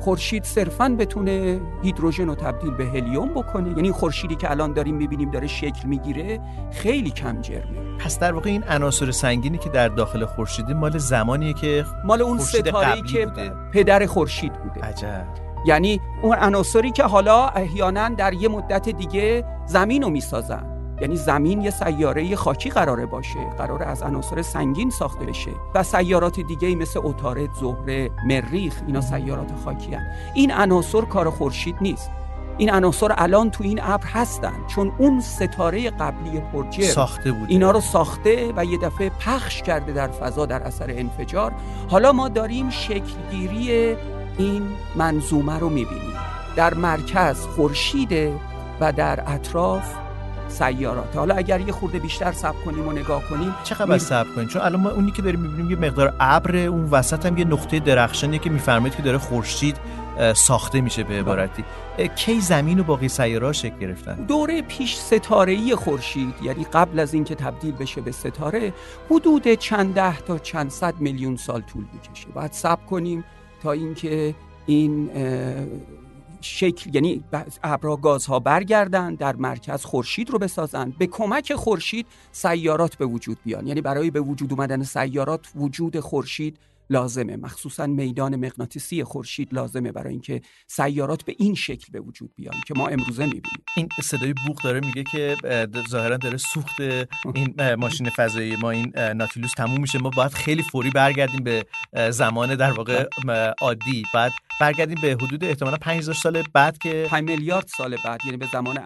خورشید صرفا بتونه هیدروژن رو تبدیل به هلیوم بکنه. یعنی خورشیدی که الان داریم می‌بینیم داره شکل می‌گیره خیلی کم جرمه. پس در واقع این عناصر سنگینی که در داخل خورشیده مال زمانیه که مال اون ستاره که بوده. پدر خورشید بوده. عجب. یعنی اون عناصری که حالا احیانا در یه مدت دیگه زمین رو می‌سازن. یعنی زمین یه سیاره خاکی قراره باشه قراره از عناصر سنگین ساخته بشه و سیارات دیگه مثل اتارد، زهره، مریخ اینا سیارات خاکی هن. این عناصر کار خورشید نیست. این عناصر الان تو این ابر هستن. چون اون ستاره قبلی پرجر ساخته بود اینا رو ساخته و یه دفعه پخش کرده در فضا در اثر انفجار. حالا ما داریم شکلگیری این منظومه رو می‌بینیم در مرکز خورشیده و در اطراف سیارات. حالا اگر یه خورده بیشتر صبر کنیم و نگاه کنیم چقدر می... صبر کنیم؟ چون الان ما اونی که داریم می‌بینیم یه مقدار ابر اون وسط هم یه نقطه درخشانیه که میفرمایید که داره خورشید ساخته میشه به عبارتی. کی زمین و باقی سیاره شکل گرفتن؟ دوره پیش ستاره خورشید یعنی قبل از اینکه تبدیل بشه به ستاره حدود چند ده تا چند صد میلیون سال طول می‌کشه. باید صبر کنیم تا اینکه این شکل یعنی ابرها گازها برگردن در مرکز خورشید رو بسازن به کمک خورشید سیارات به وجود بیان. یعنی برای به وجود اومدن سیارات وجود خورشید لازمه. مخصوصا میدان مغناطیسی خورشید لازمه برای اینکه سیارات به این شکل به وجود بیان که ما امروزه می‌بینیم. این صدای بوق داره میگه که ظاهرا داره سوخت این ماشین فضایی ما این ناتیلوس تموم میشه. ما باید خیلی فوری برگردیم به زمان در واقع عادی. بعد برگردیم به حدود احتمالا 5000 سال بعد که 5 میلیارد سال بعد. یعنی به زمان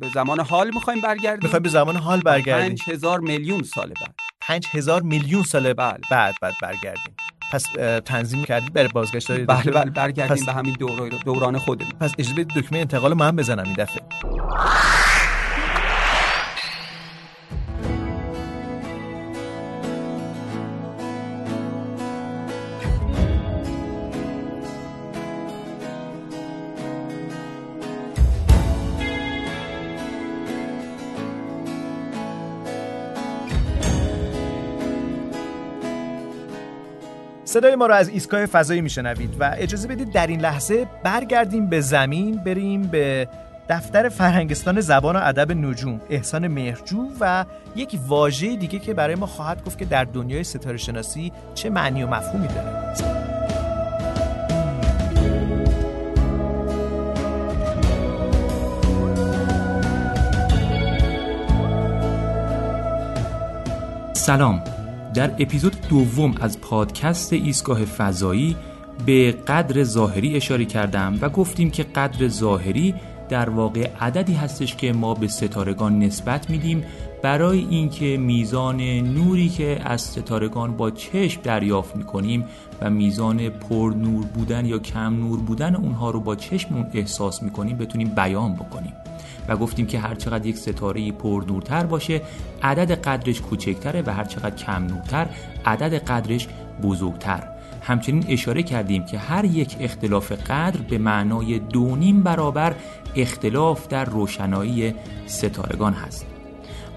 به زمان حال می‌خوایم برگردیم. می‌خوایم به زمان حال برگردیم. 5000 میلیون سال بعد. 5000 میلیون سال بعد بعد بعد برگردیم. پس تنظیم کردید برای بازگشت بله بله برگردیم پس... به همین دوران خودمون. پس اجازه بدید دکمه انتقال هم بزنم این دفعه. صدای ما رو از ایستگاه فضایی میشنوید و اجازه بدید در این لحظه برگردیم به زمین بریم به دفتر فرهنگستان زبان و ادب نجوم احسان مهرجو و یک واژه دیگه که برای ما خواهد گفت که در دنیای ستاره شناسی چه معنی و مفهومی داره. سلام. در اپیزود دوم از پادکست ایستگاه فضایی به قدر ظاهری اشاره کردم و گفتیم که قدر ظاهری در واقع عددی هستش که ما به ستارگان نسبت میدیم برای اینکه میزان نوری که از ستارگان با چشم دریافت می‌کنیم و میزان پر نور بودن یا کم نور بودن اونها رو با چشممون احساس می‌کنیم بتونیم بیان بکنیم. و گفتیم که هر چقدر یک ستاره پر نورتر باشه عدد قدرش کوچکتره و هر چقدر کم نورتر عدد قدرش بزرگتر. همچنین اشاره کردیم که هر یک اختلاف قدر به معنای دونیم برابر اختلاف در روشنایی ستارگان هست.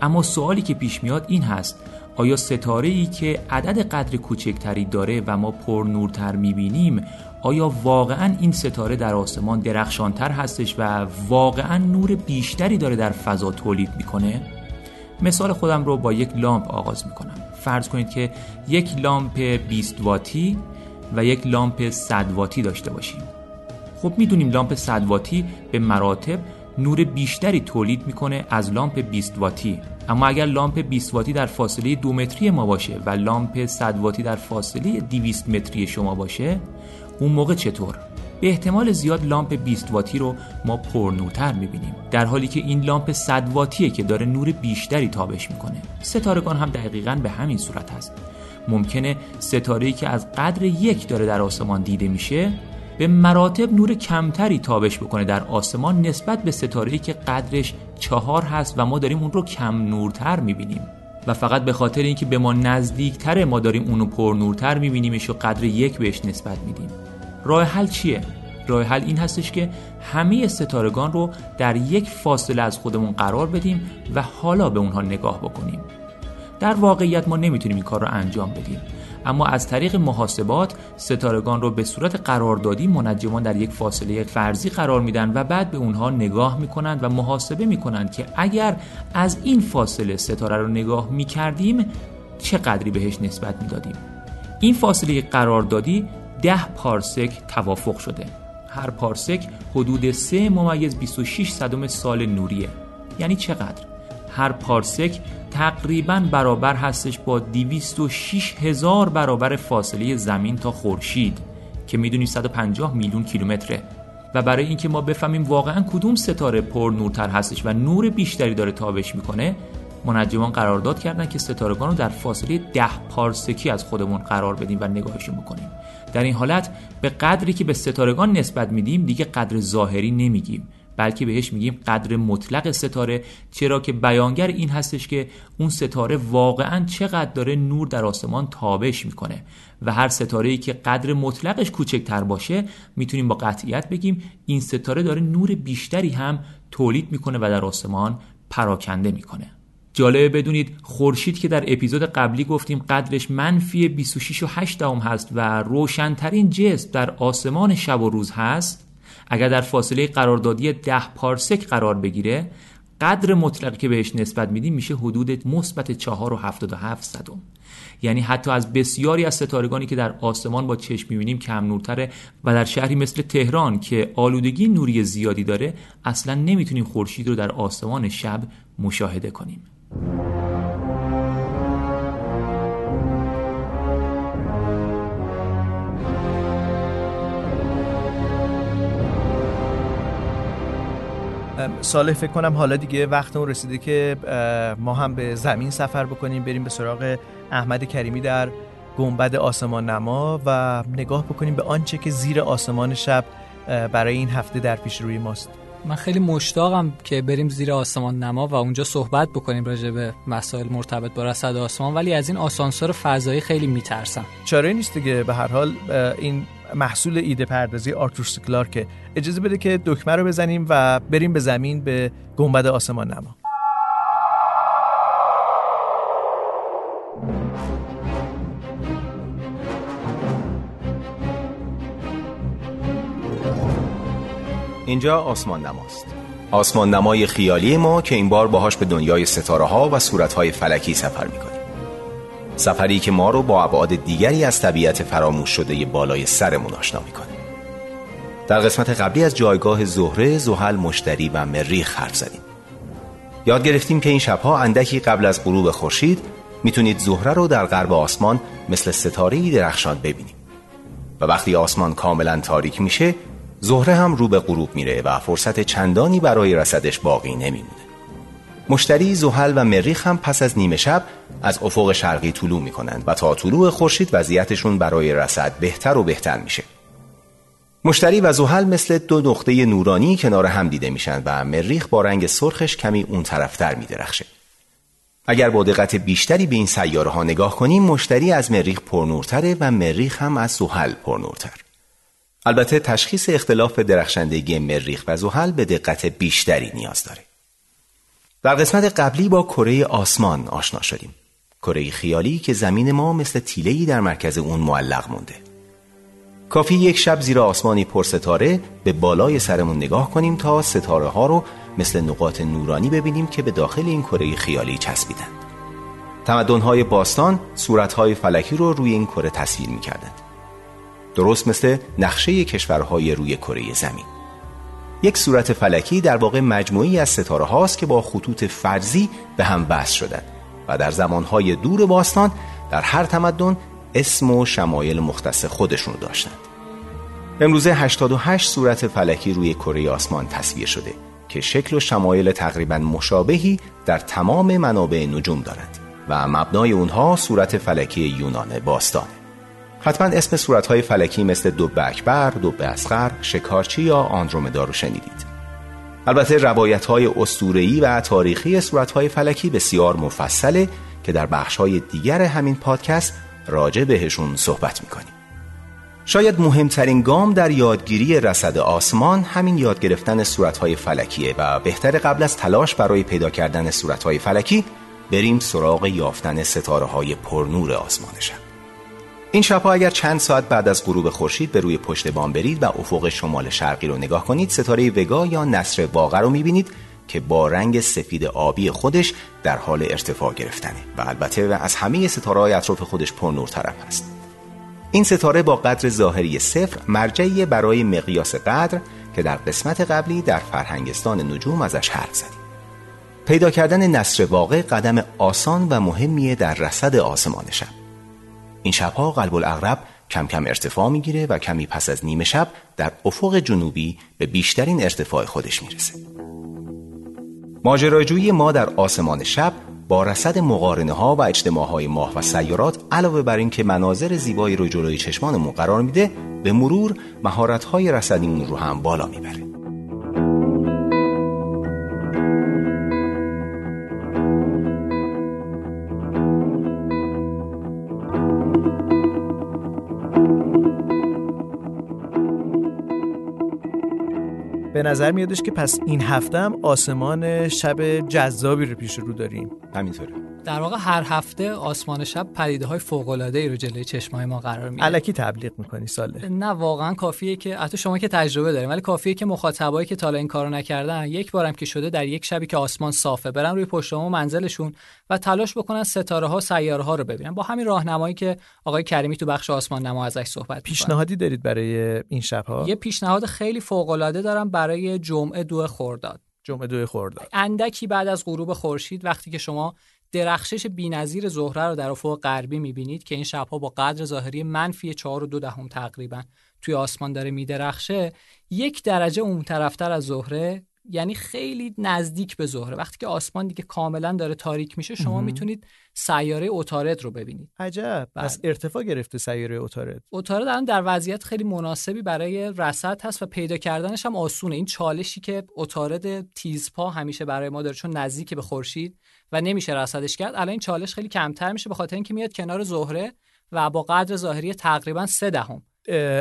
اما سوالی که پیش میاد این هست آیا ستاره ای که عدد قدر کوچکتری داره و ما پر نورتر می‌بینیم آیا واقعا این ستاره در آسمان درخشانتر هستش و واقعا نور بیشتری داره در فضا تولید می‌کنه؟ مثال خودم رو با یک لامپ آغاز می‌کنم. فرض کنید که یک لامپ 20 واتی و یک لامپ 100 واتی داشته باشیم. خب می‌دونیم لامپ 100 واتی به مراتب نور بیشتری تولید می‌کنه از لامپ 20 واتی. اما اگر لامپ 20 واتی در فاصله دو متری ما باشه و لامپ 100 واتی در فاصله 200 متری شما باشه اون موقع چطور؟ به احتمال زیاد لامپ 20 واتی رو ما پرنورتر می‌بینیم در حالی که این لامپ 100 واتیه که داره نور بیشتری تابش می‌کنه. ستارگان هم دقیقا به همین صورت هست. ممکنه ستاره‌ای که از قدر یک داره در آسمان دیده میشه به مراتب نور کمتری تابش بکنه در آسمان نسبت به ستاره‌ای که قدرش چهار هست و ما داریم اون رو کم نورتر می‌بینیم. و فقط به خاطر اینکه به ما نزدیکتره ما داریم اونو پر نورتر میبینیمش و قدر یک بهش نسبت میدیم. راه حل چیه؟ راه حل این هستش که همه ستارگان رو در یک فاصله از خودمون قرار بدیم و حالا به اونها نگاه بکنیم. در واقعیت ما نمی‌تونیم این کار رو انجام بدیم. اما از طریق محاسبات ستارگان رو به صورت قراردادی منجمان در یک فاصله فرضی قرار میدن و بعد به اونها نگاه می‌کنند و محاسبه می‌کنند که اگر از این فاصله ستاره رو نگاه می‌کردیم چه قدری بهش نسبت می‌دادیم؟ این فاصله قراردادی ده پارسک توافق شده. هر پارسک حدود 3 ممیز 26 صدم سال نوریه. یعنی چقدر؟ هر پارسک تقریبا برابر هستش با 206 هزار برابر فاصله زمین تا خورشید که می‌دونی 150 میلیون کیلومتره. و برای اینکه ما بفهمیم واقعا کدوم ستاره پر نورتر هستش و نور بیشتری داره تابش می‌کنه منجمان قرارداد کردن که ستارگان رو در فاصله ده پارسکی از خودمون قرار بدیم و نگاهشون بکنیم. در این حالت به قدری که به ستارگان نسبت میدیم دیگه قدر ظاهری نمیگیم بلکه بهش میگیم قدر مطلق ستاره. چرا که بیانگر این هستش که اون ستاره واقعا چقدر داره نور در آسمان تابش می‌کنه و هر ستاره ای که قدر مطلقش کوچکتر باشه می‌تونیم با قطعیت بگیم این ستاره داره نور بیشتری هم تولید می‌کنه و در آسمان پراکنده می‌کنه. جالبه بدونید خورشید که در اپیزود قبلی گفتیم قدرش منفی 26 و 8 هست و روشنترین جسم در آسمان شب و روز هست اگر در فاصله قراردادی 10 پارسک قرار بگیره قدر مطلقی که بهش نسبت میدیم میشه حدود مثبت 4 و 77 صدم. یعنی حتی از بسیاری از ستارگانی که در آسمان با چشم می‌بینیم کم نورتره و در شهری مثل تهران که آلودگی نوری زیادی داره اصلا نمی‌تونیم خورشید رو در آسمان شب مشاهده کنیم. ساله فکر کنم حالا دیگه وقت اون رسیده که ما هم به زمین سفر بکنیم بریم به سراغ احمد کریمی در گنبد آسمان نما و نگاه بکنیم به آنچه که زیر آسمان شب برای این هفته در پیش روی ماست. من خیلی مشتاقم که بریم زیر آسمان نما و اونجا صحبت بکنیم راجع به مسائل مرتبط با رصد آسمان ولی از این آسانسور فضایی خیلی میترسم. چاره نیست دیگه. به هر حال این محصول ایده پردازی آرتور که اجازه بده که دکمه رو بزنیم و بریم به زمین به گنبد آسمان نما. اینجا آسمان نماست آسمان نمای خیالی ما که این بار باهاش به دنیای ستاره ها و صورت های فلکی سفر می‌کنیم. سفری که ما رو با ابعاد دیگری از طبیعت فراموش شده بالای سرمون آشنا می‌کنه. در قسمت قبلی از جایگاه زهره، زحل، مشتری و مریخ حرف زدیم. یاد گرفتیم که این شبها اندکی قبل از غروب خورشید می‌تونید زهره رو در غرب آسمان مثل ستاره درخشان ببینید و وقتی آسمان کاملا تاریک میشه زهره هم رو به غروب میره و فرصت چندانی برای رسدش باقی نمیمونه مشتری زحل و مریخ هم پس از نیمه شب از افق شرقی طلوع می کنند و تا طلوع خورشید وضعیتشون برای رسد بهتر و بهتر میشه. مشتری و زحل مثل دو نقطه نورانی کنار هم دیده میشن و مریخ با رنگ سرخش کمی اون طرفتر میدرخشه. اگر با دقت بیشتری به این سیاره ها نگاه کنیم مشتری از مریخ پرنورتره و مریخ هم از زحل پرنورتر. البته تشخیص اختلاف درخشندگی مریخ و زحل به دقت بیشتری نیاز داره. در قسمت قبلی با کره آسمان آشنا شدیم. کره خیالی که زمین ما مثل تیلهی در مرکز اون معلق مونده. کافی یک شب زیر آسمانی پرستاره به بالای سرمون نگاه کنیم تا ستاره ها رو مثل نقاط نورانی ببینیم که به داخل این کره خیالی چسبیدند. تمدن های باستان صورت های فلکی رو روی این کره تصویر می درست مثل نقشه کشورهای روی کره زمین. یک صورت فلکی در واقع مجموعی از ستاره هاست که با خطوط فرضی به هم وصل شدند و در زمانهای دور باستان در هر تمدن اسم و شمایل مختص خودشون داشتند. امروزه 88 صورت فلکی روی کره آسمان تصویر شده که شکل و شمایل تقریبا مشابهی در تمام منابع نجوم دارند و مبنای اونها صورت فلکی یونان باستانه. حتما اسم صورتهای فلکی مثل دب اکبر، دب اسخر، شکارچی یا آندرومدا رو شنیدید. البته روایت های و تاریخی صورتهای فلکی بسیار مفصله که در بخش های دیگر همین پادکست راجع بهشون صحبت می‌کنیم. شاید مهمترین گام در یادگیری رصد آسمان همین یاد گرفتن صورتهای فلکیه و بهتر قبل از تلاش برای پیدا کردن صورتهای فلکی بریم سراغ یافتن ستاره های پرنور آسمان این شبها اگر چند ساعت بعد از غروب خورشید به روی پشت بام برید و افق شمال شرقی رو نگاه کنید ستاره وگا یا نصر واقع رو می‌بینید که با رنگ سفید آبی خودش در حال ارتفاع گرفتنه. و البته از همه ستاره های اطراف خودش پر طرف هست. این ستاره با قدر ظاهری صفر مرجعی برای مقیاس قدر که در قسمت قبلی در فرهنگستان نجوم ازش حرف زدیم. پیدا کردن نصر واقع قدم آسان و مهمیه در رصد آسمان شب. این شبها قلب الاغرب کم کم ارتفاع می‌گیره و کمی پس از نیمه شب در افق جنوبی به بیشترین ارتفاع خودش می‌رسه. ماجراجویی ما در آسمان شب با رصد مقارنه ها و اجتماع های ماه و سیارات علاوه بر اینکه مناظر زیبایی رو جلوی چشمانمون قرار میده به مرور مهارت های رصدیمون رو هم بالا می‌بره نظر میادش که پس این هفته هم آسمان شب جذابی رو پیش رو داریم. همینطوره. در واقع هر هفته آسمان شب پدیده های فوق العاده ای رو جلوی چشمای ما قرار میده. الکی تبلیغ می‌کنی ساله. نه واقعا کافیه که حتی شما که تجربه داریم ولی کافیه که مخاطبایی که تا این کارو نکردن یک بارم که شده در یک شبی که آسمان صافه برن روی پشت منزلشون و تلاش بکنن ستاره ها سیاره ها رو ببینن. با همین راهنمایی که آقای کریمی تو بخش آسمان نما ازش صحبت پیشنهادی دارید برای این شبها؟ یه پیشنهاد خیلی فوق العاده دارم برای جمعه دو خرداد. جمعه دو خرداد. اندکی بعد از غروب خورشید وقتی که شما درخشش بینظیر زهره رو در افق غربی می‌بینید که این شبها با قدر ظاهری منفی 4 و دو دهم تقریبا توی آسمان داره میدرخشه یک درجه اون طرفتر از زهره یعنی خیلی نزدیک به زهره. وقتی که آسمان دیگه کاملا داره تاریک میشه شما می‌تونید سیاره اوتارد رو ببینید. عجب. پس بله. ارتفاع گرفته سیاره اوتارد اوتارد الان در وضعیت خیلی مناسبی برای رصد هست و پیدا کردنش هم آسونه. این چالشی که اوتارد تیزپا همیشه برای ما داره چون نزدیک به خورشید و نمیشه رصدش کرد الان این چالش خیلی کمتر میشه به خاطر اینکه میاد کنار زهره و با قدر ظاهری تقریبا سه دهم.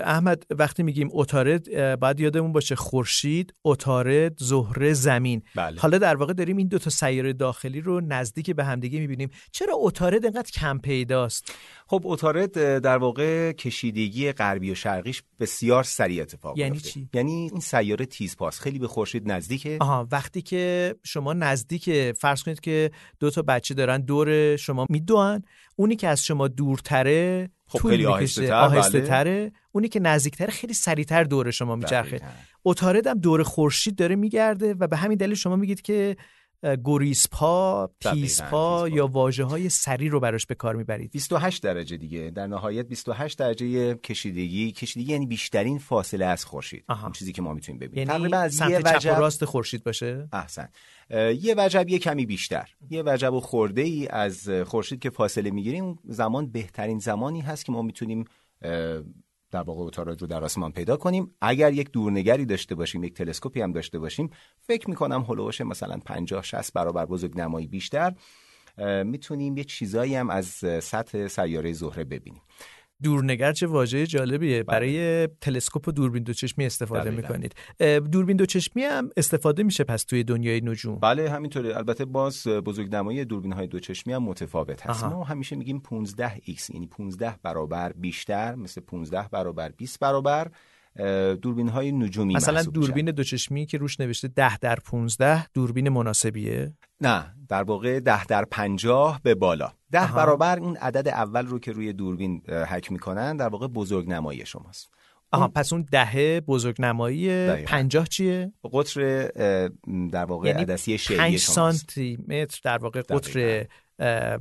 احمد وقتی میگیم اتارد باید یادمون باشه خورشید اتارد زهره زمین. بله. حالا در واقع داریم این دو تا سیاره داخلی رو نزدیک به همدیگه می‌بینیم. چرا اتارد انقدر کم پیداست؟ خب اتارد در واقع کشیدگی غربی و شرقیش بسیار سریع اتفاق یعنی چی؟ یعنی این سیاره تیزپاس خیلی به خورشید نزدیکه. آها وقتی که شما نزدیک فرض کنید که دو تا بچه دارن دور شما میدوئن اونی که از شما دورتره خب خیلی آهسته, آهسته بله. تره اونی که نزدیکتره خیلی سریعتر دور شما میچرخه. اتارد هم دور خورشید داره میگرده و به همین دلیل شما میگید که گریسپا، تیزپا یا واجه های سری رو براش به کار می‌برید. 28 درجه دیگه. در نهایت 28 درجه کشیدگی. کشیدگی یعنی بیشترین فاصله از خورشید. اون چیزی که ما می‌تونیم ببینیم. یعنی تقریبا از یه وجب... راست خورشید باشه؟ احسن. یه وجب یه کمی بیشتر. یه وجب و خورده ای از خورشید که فاصله می‌گیریم زمان بهترین زمانی هست که ما می‌تونیم در واقع رو در آسمان پیدا کنیم. اگر یک دورنگری داشته باشیم یک تلسکوپی هم داشته باشیم فکر می‌کنم هلوش مثلا 50 60 برابر بزرگ نمایی بیشتر می‌تونیم یه چیزایی هم از سطح سیاره زهره ببینیم. دورنگر چه واژه جالبیه. بله. برای تلسکوپ و دوربین دوچشمی استفاده می‌کنید. دوربین دوچشمی هم استفاده میشه پس توی دنیای نجوم. بله همینطوره. البته باز بزرگنمایی دوربین های دوچشمی هم متفاوت هست. ما همیشه میگیم 15 x یعنی 15 برابر بیشتر مثل 15 برابر 20 برابر. دوربین های نجومی مثلا دوربین دوچشمی که روش نوشته 10 در 15 دوربین مناسبیه؟ نه در واقع 10 در 50 به بالا. 10 برابر اون عدد اول رو که روی دوربین حک می‌کنن در واقع بزرگ نمایی شماست. آها پس اون دهه بزرگ نمایی 50 چیه؟ قطر در واقع یعنی عدسی شیعی 5 سانتی متر در واقع قطر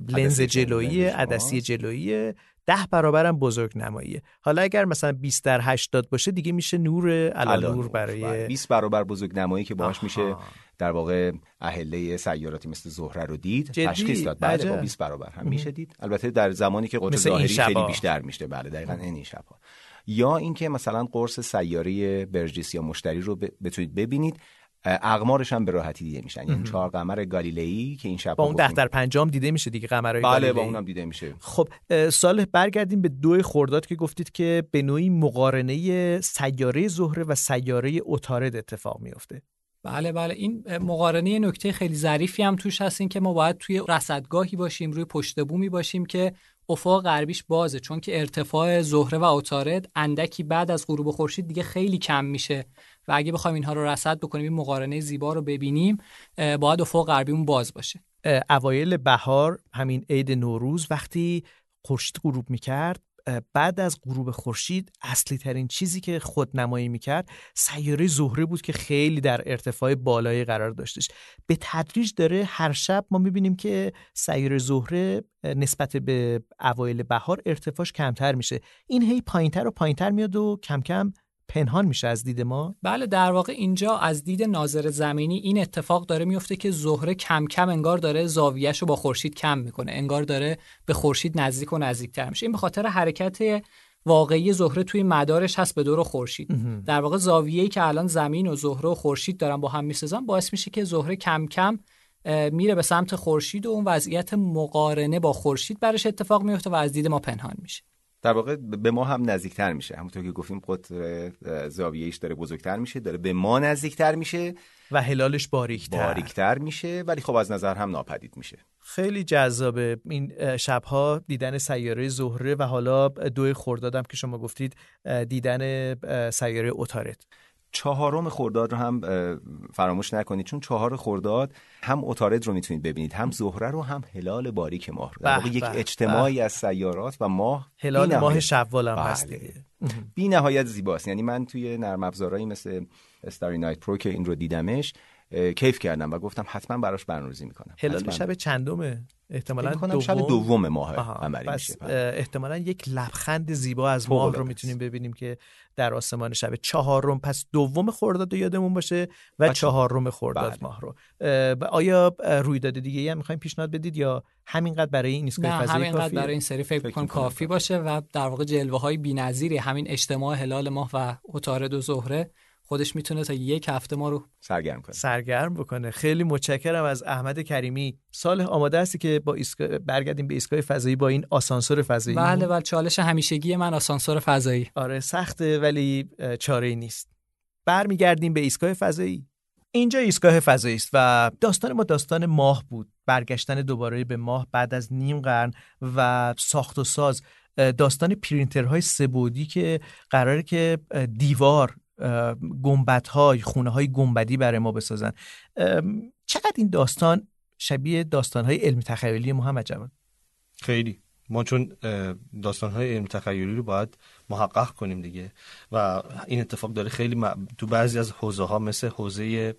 لنز جلویی عدسی جلویی ده برابرم بزرگ نماییه حالا اگر مثلا 20 در 80 باشه دیگه میشه نور نور برای 20 بله. برابر بزرگ نمایی که باهاش میشه در واقع اهله سیاراتی مثل زهره رو دید تشخیص داد. بله با 20 برابر. هم میشه دید. البته در زمانی که قطر ظاهری خیلی بیشتر میشه. بله دقیقاً این شبها. یا اینکه مثلا قرص سیاره برجس یا مشتری رو بتونید ببینید. اقمارش هم به راحتی دیده میشن. یعنی چهار قمر گالیلئی که این شب با اون ده در پنجام دیده میشه دیگه قمرهای بله با اونم دیده میشه. خب سال برگردیم به دو خرداد که گفتید که به نوعی مقارنه سیاره زهره و سیاره اتارد اتفاق میفته بله بله. این مقارنه نکته خیلی ظریفی هم توش هست. این که ما باید توی رصدگاهی باشیم روی پشت بومی باشیم که افق غربیش بازه. چون که ارتفاع زهره و عطارد اندکی بعد از غروب خورشید دیگه خیلی کم میشه. و اگه بخوایم اینها رو رصد بکنیم این مقارنه زیبا رو ببینیم باید افق غربیمون باز باشه. اوایل بهار همین عید نوروز وقتی خورشید غروب می‌کرد بعد از غروب خورشید اصلی ترین چیزی که خود نمایی می‌کرد سیاره زهره بود که خیلی در ارتفاع بالایی قرار داشتش. به تدریج داره هر شب ما می‌بینیم که سیاره زهره نسبت به اوایل بهار ارتفاعش کمتر میشه. این هی پایینتر و پایینتر میاد و کم کم پنهان میشه از دید ما؟ بله در واقع اینجا از دید ناظر زمینی این اتفاق داره میفته که زهره کم کم انگار داره زاویهش رو با خورشید کم می‌کنه انگار داره به خورشید نزدیک و نزدیکتر میشه. این به خاطر حرکت واقعی زهره توی مدارش هست به دور خورشید. در واقع زاویه‌ای که الان زمین و زهره و خورشید دارن با هم می‌سازن باعث میشه که زهره کم کم میره به سمت خورشید و اون وضعیت مقارنه با خورشید برش اتفاق میفته و از دید ما پنهان میشه. در واقع به ما هم نزدیکتر میشه. همونطور که گفتیم قطر زاویه‌ایش داره بزرگتر میشه داره به ما نزدیکتر میشه و هلالش باریکتر. باریکتر میشه ولی خب از نظر هم ناپدید میشه. خیلی جذابه این شبها دیدن سیاره زهره و حالا دو خردادم که شما گفتید دیدن سیاره اوتارت چهارم خرداد رو هم فراموش نکنید. چون چهار خرداد هم اتارد رو می‌تونید ببینید هم زهره رو هم هلال باریک ماه رو. در یک اجتماعی از سیارات و ماه هلال ماه شوال هم هست بله. بی نهایت زیباست. یعنی من توی نرم افزارهایی مثل Starry Night Pro که این رو دیدمش کیف کردم و گفتم حتما براش برنامه‌ریزی می‌کنم. هلال شب چندمه احتمالاً دوم شب دوم؟ ماه عملی میشه. احتمالاً یک لبخند زیبا از ماه رو می‌تونیم ببینیم که در آسمان شب چهارم. پس دوم خرداد یادمون باشه و چهارم خرداد بله. ماه رو. آیا رویداد دیگه هم می‌خوایم پیشنهاد بدید یا همینقدر برای این ایستگاه فضایی کافی برای این سری فکر, فکر کافی باشه و در واقع جلوه های بی‌نظیری همین اجتماع هلال ماه و عطارد و زهره خودش می‌تونه تا یک هفته ما رو سرگرم کنه. سرگرم بکنه. خیلی متشکرم از احمد کریمی. سال آماده هستی که با ایسکا... برگردیم به ایستگاه فضایی با این آسانسور فضایی. بله بله. چالش همیشگی من آسانسور فضایی. آره سخته ولی چاره ای نیست. برمیگردیم به ایستگاه فضایی. اینجا ایستگاه فضایی است و داستان ما داستان ماه بود. برگشتن دوباره به ماه بعد از نیم قرن و ساخت و ساز داستان پرینترهای سبودی که قراره که دیوار گنبت های خونه های گنبدی برای ما بسازن. چقدر این داستان شبیه داستان های علمی تخیلی محمد جواد خیلی. ما چون داستان های علم تخیلی رو باید محقق کنیم دیگه و این اتفاق داره خیلی تو بعضی از حوزه ها مثل حوزه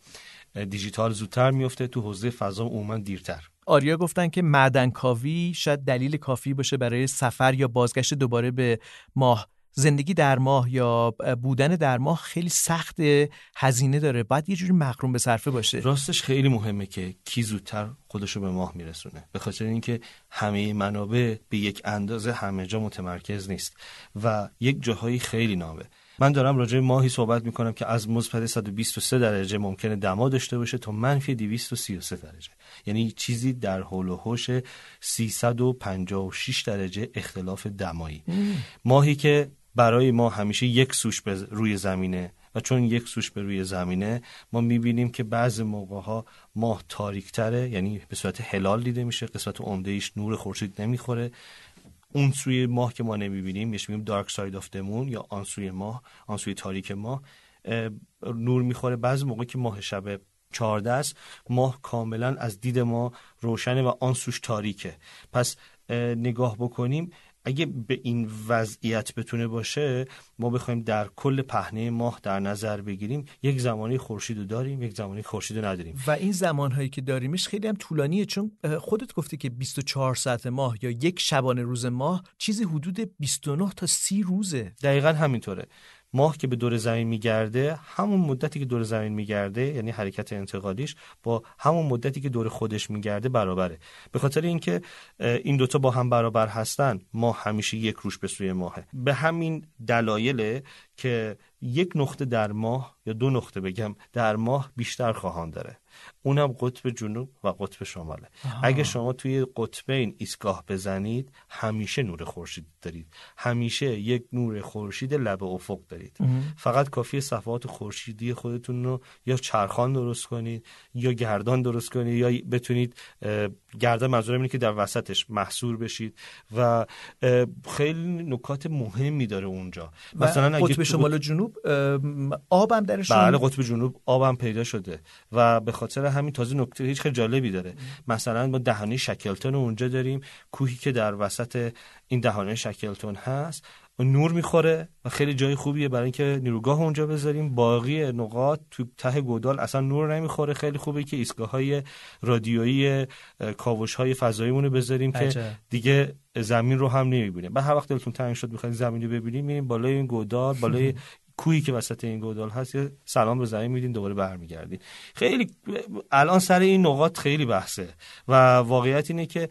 دیجیتال زودتر میفته تو حوزه فضا عموما دیرتر. آریا گفتن که معدن کاوی شاید دلیل کافی باشه برای سفر یا بازگشت دوباره به ماه. زندگی در ماه یا بودن در ماه خیلی سخت هزینه داره. باید یه جوری مقروم به صرفه باشه. راستش خیلی مهمه که کی زودتر خودشو به ماه میرسونه. به خاطر اینکه همه منابع به یک اندازه همه جا متمرکز نیست و یک جاهایی خیلی نامه. من دارم راجع ماهی صحبت می‌کنم که از مثبت 123 درجه ممکنه دما داشته باشه تا منفی 233 درجه. یعنی چیزی در حول و حوش 356 درجه اختلاف دمایی. ماهی که برای ما همیشه یک سوش رو به روی زمینه. و چون یک سوش به روی زمینه ما می‌بینیم که بعض موقع ها ماه تاریکتره یعنی به صورت هلال دیده میشه قسمت عمده ایش نور خورشید نمی‌خوره. اون سوی ماه که ما نمی‌بینیم میشه میگیم dark side of the moon یا آن سوی ماه آن سوی تاریک ماه نور می‌خوره. بعضی موقع که ماه شب 14 است ماه کاملا از دید ما روشنه و آن سوش تاریکه. پس نگاه بکنیم اگه به این وضعیت بتونه باشه ما بخوایم در کل پهنه ماه در نظر بگیریم یک زمانی خورشید رو داریم یک زمانی خورشید رو نداریم. و این زمانهایی که داریمش خیلی هم طولانیه چون خودت گفتی که 24 ساعت ماه یا یک شبانه روز ماه چیزی حدود 29 تا 30 روزه. دقیقا همینطوره. ماه که به دور زمین میگرده همون مدتی که دور زمین میگرده یعنی حرکت انتقالیش با همون مدتی که دور خودش میگرده برابره. به خاطر اینکه این دوتا با هم برابر هستن ماه همیشه یک روش به سوی ماهه. به همین دلایل که یک نقطه در ماه یا دو نقطه بگم در ماه بیشتر خواهان داره. اونم قطب جنوب و قطب شماله. اگه شما توی قطبین ایستگاه بزنید همیشه نور خورشید دارید. همیشه یک نور خورشید لب افق دارید. فقط کافی صفحات خورشیدی خودتون رو یا چرخان درست کنید یا گردان درست کنید یا بتونید گردان منظورم اینه که در وسطش محصور بشید و خیلی نکات مهمی داره اونجا. مثلا قطب شمال و جنوب آبم درشون؟ بله قطب جنوب آبم پیدا شده و به خاطر همین تازه نکته هیچ خیلی جالبی داره. مثلا ما دهانه شکلتون اونجا داریم کوهی که در وسط این دهانه شکلتون هست نور می‌خوره و خیلی جای خوبیه برای اینکه نیروگاه اونجا بذاریم. باقی نقاط تو ته گودال اصلا نور نمی‌خوره. خیلی خوبه که ایستگاه های رادیویی کاوش های فضایی رو بذاریم که دیگه زمین رو هم نمی‌بینیم بعد هر وقت دلتون تنگ شد بخواید زمین رو ببینیم میریم بالای این گودال بالای کویی که وسط این گودال هست یه سلام به زمین میدین دوباره برمیگردین. خیلی الان سر این نقاط خیلی بحثه و واقعیت اینه که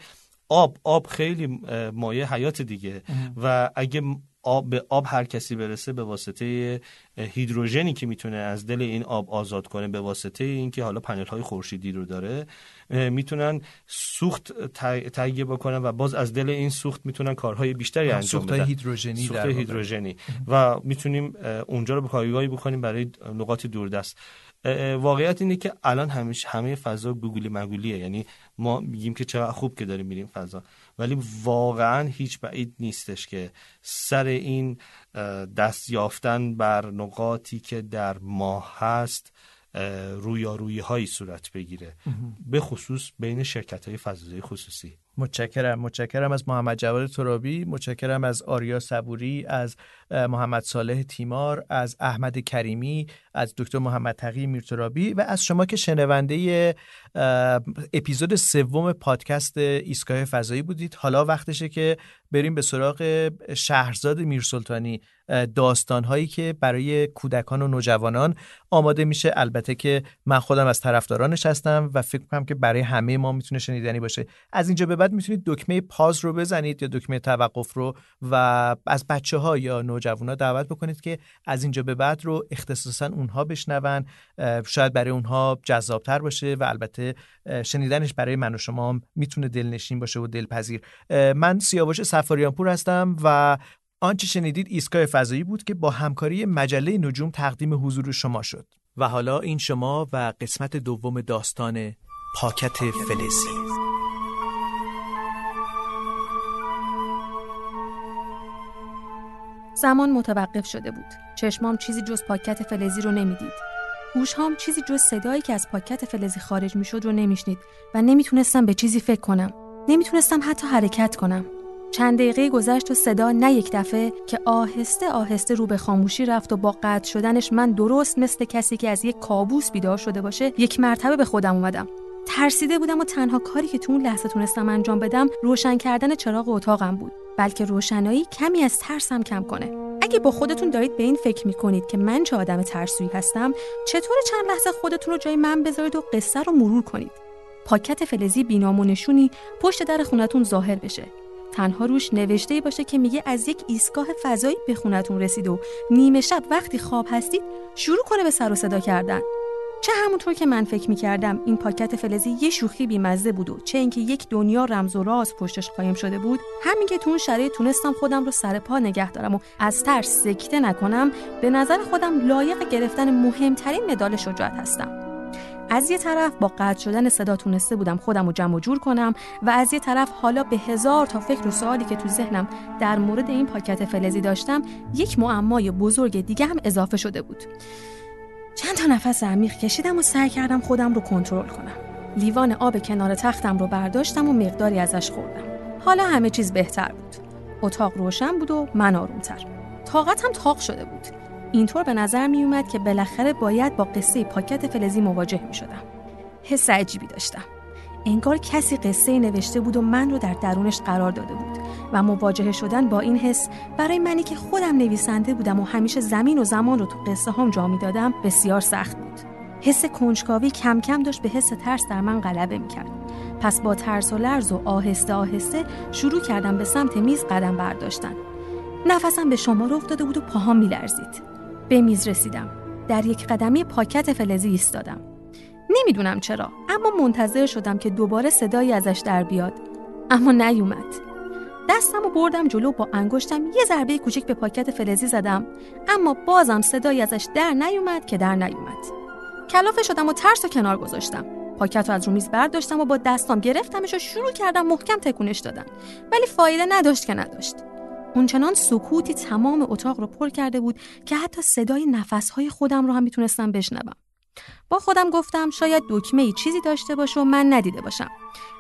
آب آب خیلی مایه حیات دیگه و اگه آب به آب هر کسی برسه به واسطه هیدروژنی که می‌تونه از دل این آب آزاد کنه به واسطه اینکه حالا پنل های خورشیدی رو داره می‌تونن سوخت تهیه بکنن و باز از دل این سوخت می‌تونن کارهای بیشتری انجام بدن. هیدروژنی سوخت هیدروژنی. و می‌تونیم اونجا رو به بکنیم برای نقاط دوردست. واقعیت اینه که الان همیشه همه فضا گوگلی مگولیه. یعنی ما میگیم که چقدر خوب که داریم میریم فضا. ولی واقعا هیچ بعید نیستش که سر این دست یافتن بر نقاطی که در ماه هست رویارویی هایی صورت بگیره. به خصوص بین شرکت های فضایی خصوصی. متشکرم متشکرم از محمد جواد ترابی متشکرم از آریا صبوری از محمد صالح تیمار از احمد کریمی از دکتر محمد تقی میرترابی و از شما که شنونده اپیزود سوم پادکست ایستگاه فضایی بودید. حالا وقتشه که بریم به سراغ شهرزاد میرسلطانی داستان هایی که برای کودکان و نوجوانان آماده میشه. البته که من خودم از طرفدارانش هستم و فکر کنم که برای همه ما می‌تونه شنیدنی باشه. از اینجا به بعد می‌تونید دکمه پاز رو بزنید یا دکمه توقف رو و از بچه ها یا نوجوانا دعوت بکنید که از اینجا به بعد رو اختصاصا اونها بشنون. شاید برای اونها جذابتر باشه و البته شنیدنش برای من و شما می‌تونه دلنشین باشه و دلپذیر. من سیاوش سفاریانپور هستم و آنچه شنیدید ایستگاه فضایی بود که با همکاری مجله نجوم تقدیم حضور شما شد. و حالا این شما و قسمت دوم داستان پاکت فلزی. زمان متوقف شده بود. چشمام چیزی جز پاکت فلزی رو نمی‌دید. گوشهام چیزی جز صدایی که از پاکت فلزی خارج می‌شد رو نمیشنید و نمی‌تونستم به چیزی فکر کنم. نمی‌تونستم حتی حرکت کنم. چند دقیقه گذشت و صدا نه یک دفعه که آهسته آهسته رو به خاموشی رفت و با قطع شدنش من درست مثل کسی که از یک کابوس بیدار شده باشه یک مرتبه به خودم اومدم ترسیده بودم و تنها کاری که تو اون لحظه تونستم انجام بدم روشن کردن چراغ اتاقم بود. بلکه روشنایی کمی از ترسم کم کنه. اگه با خودتون دارید به این فکر می‌کنید که من چه آدم ترسویی هستم چطور چند لحظه خودتون رو جای من بذارید و قصه رو مرور کنید؟ پاکت فلزی بینامونشونی پشت در خونتون ظاهر بشه. تنها روش نوشته باشه که میگه از یک ایستگاه فضایی به خونتون رسید و نیمه شب وقتی خواب هستید شروع کنه به سر و صدا کردن. چه همونطور که من فکر می‌کردم این پاکت فلزی یه شوخی بیمزه بود و چه اینکه یک دنیا رمز و راز پشتش قایم شده بود همین که تو اون شرایط تونستم خودم رو سر پا نگه دارم و از ترس سکته نکنم به نظر خودم لایق گرفتن مهمترین مدال شجاعت هستم. از یه طرف با قطع شدن صدا تونسته بودم خودم رو جمع و جور کنم و از یه طرف حالا به هزار تا فکر و سوالی که تو ذهنم در مورد این پاکت فلزی داشتم یک معمای بزرگ دیگه هم اضافه شده بود. چند تا نفس عمیق کشیدم و سعی کردم خودم رو کنترل کنم. لیوان آب کنار تختم رو برداشتم و مقداری ازش خوردم. حالا همه چیز بهتر بود. اتاق روشن بود و من آرومتر. طاقتم تاق شده بود. اینطور به نظر می اومد که بالاخره باید با قصه پاکت فلزی مواجه می شدم. حس عجیبی داشتم. انگار کسی قصه نوشته بود و من رو در درونش قرار داده بود و مواجهه شدن با این حس برای منی که خودم نویسنده بودم و همیشه زمین و زمان رو تو قصه هم جا می دادم بسیار سخت بود. حس کنجکاوی کم کم داشت به حس ترس در من غلبه می کرد. پس با ترس و لرز و آهسته آهسته شروع کردم به سمت میز قدم برداشتن. نفسم به شما رو افتاده بود و پاهام میلرزید. به میز رسیدم در یک قدمی پاکت فلزی ایستادم نمی‌دونم چرا اما منتظر شدم که دوباره صدایی ازش در بیاد. اما نیومد. دستم و بردم جلو با انگشتم یه ضربه کوچک به پاکت فلزی زدم اما بازم صدایی ازش در نیومد که در نیومد. کلافه شدم و ترس و کنار گذاشتم. پاکت رو از رو میز برداشتم و با دستام گرفتمش و شروع کردم محکم تکونش دادن. ولی فایده نداشت که نداشت. اونچنان سکوتی تمام اتاق رو پر کرده بود که حتی صدای نفسهای خودم رو هم می‌تونستم بشنوم. با خودم گفتم شاید دکمه ای چیزی داشته باشه و من ندیده باشم.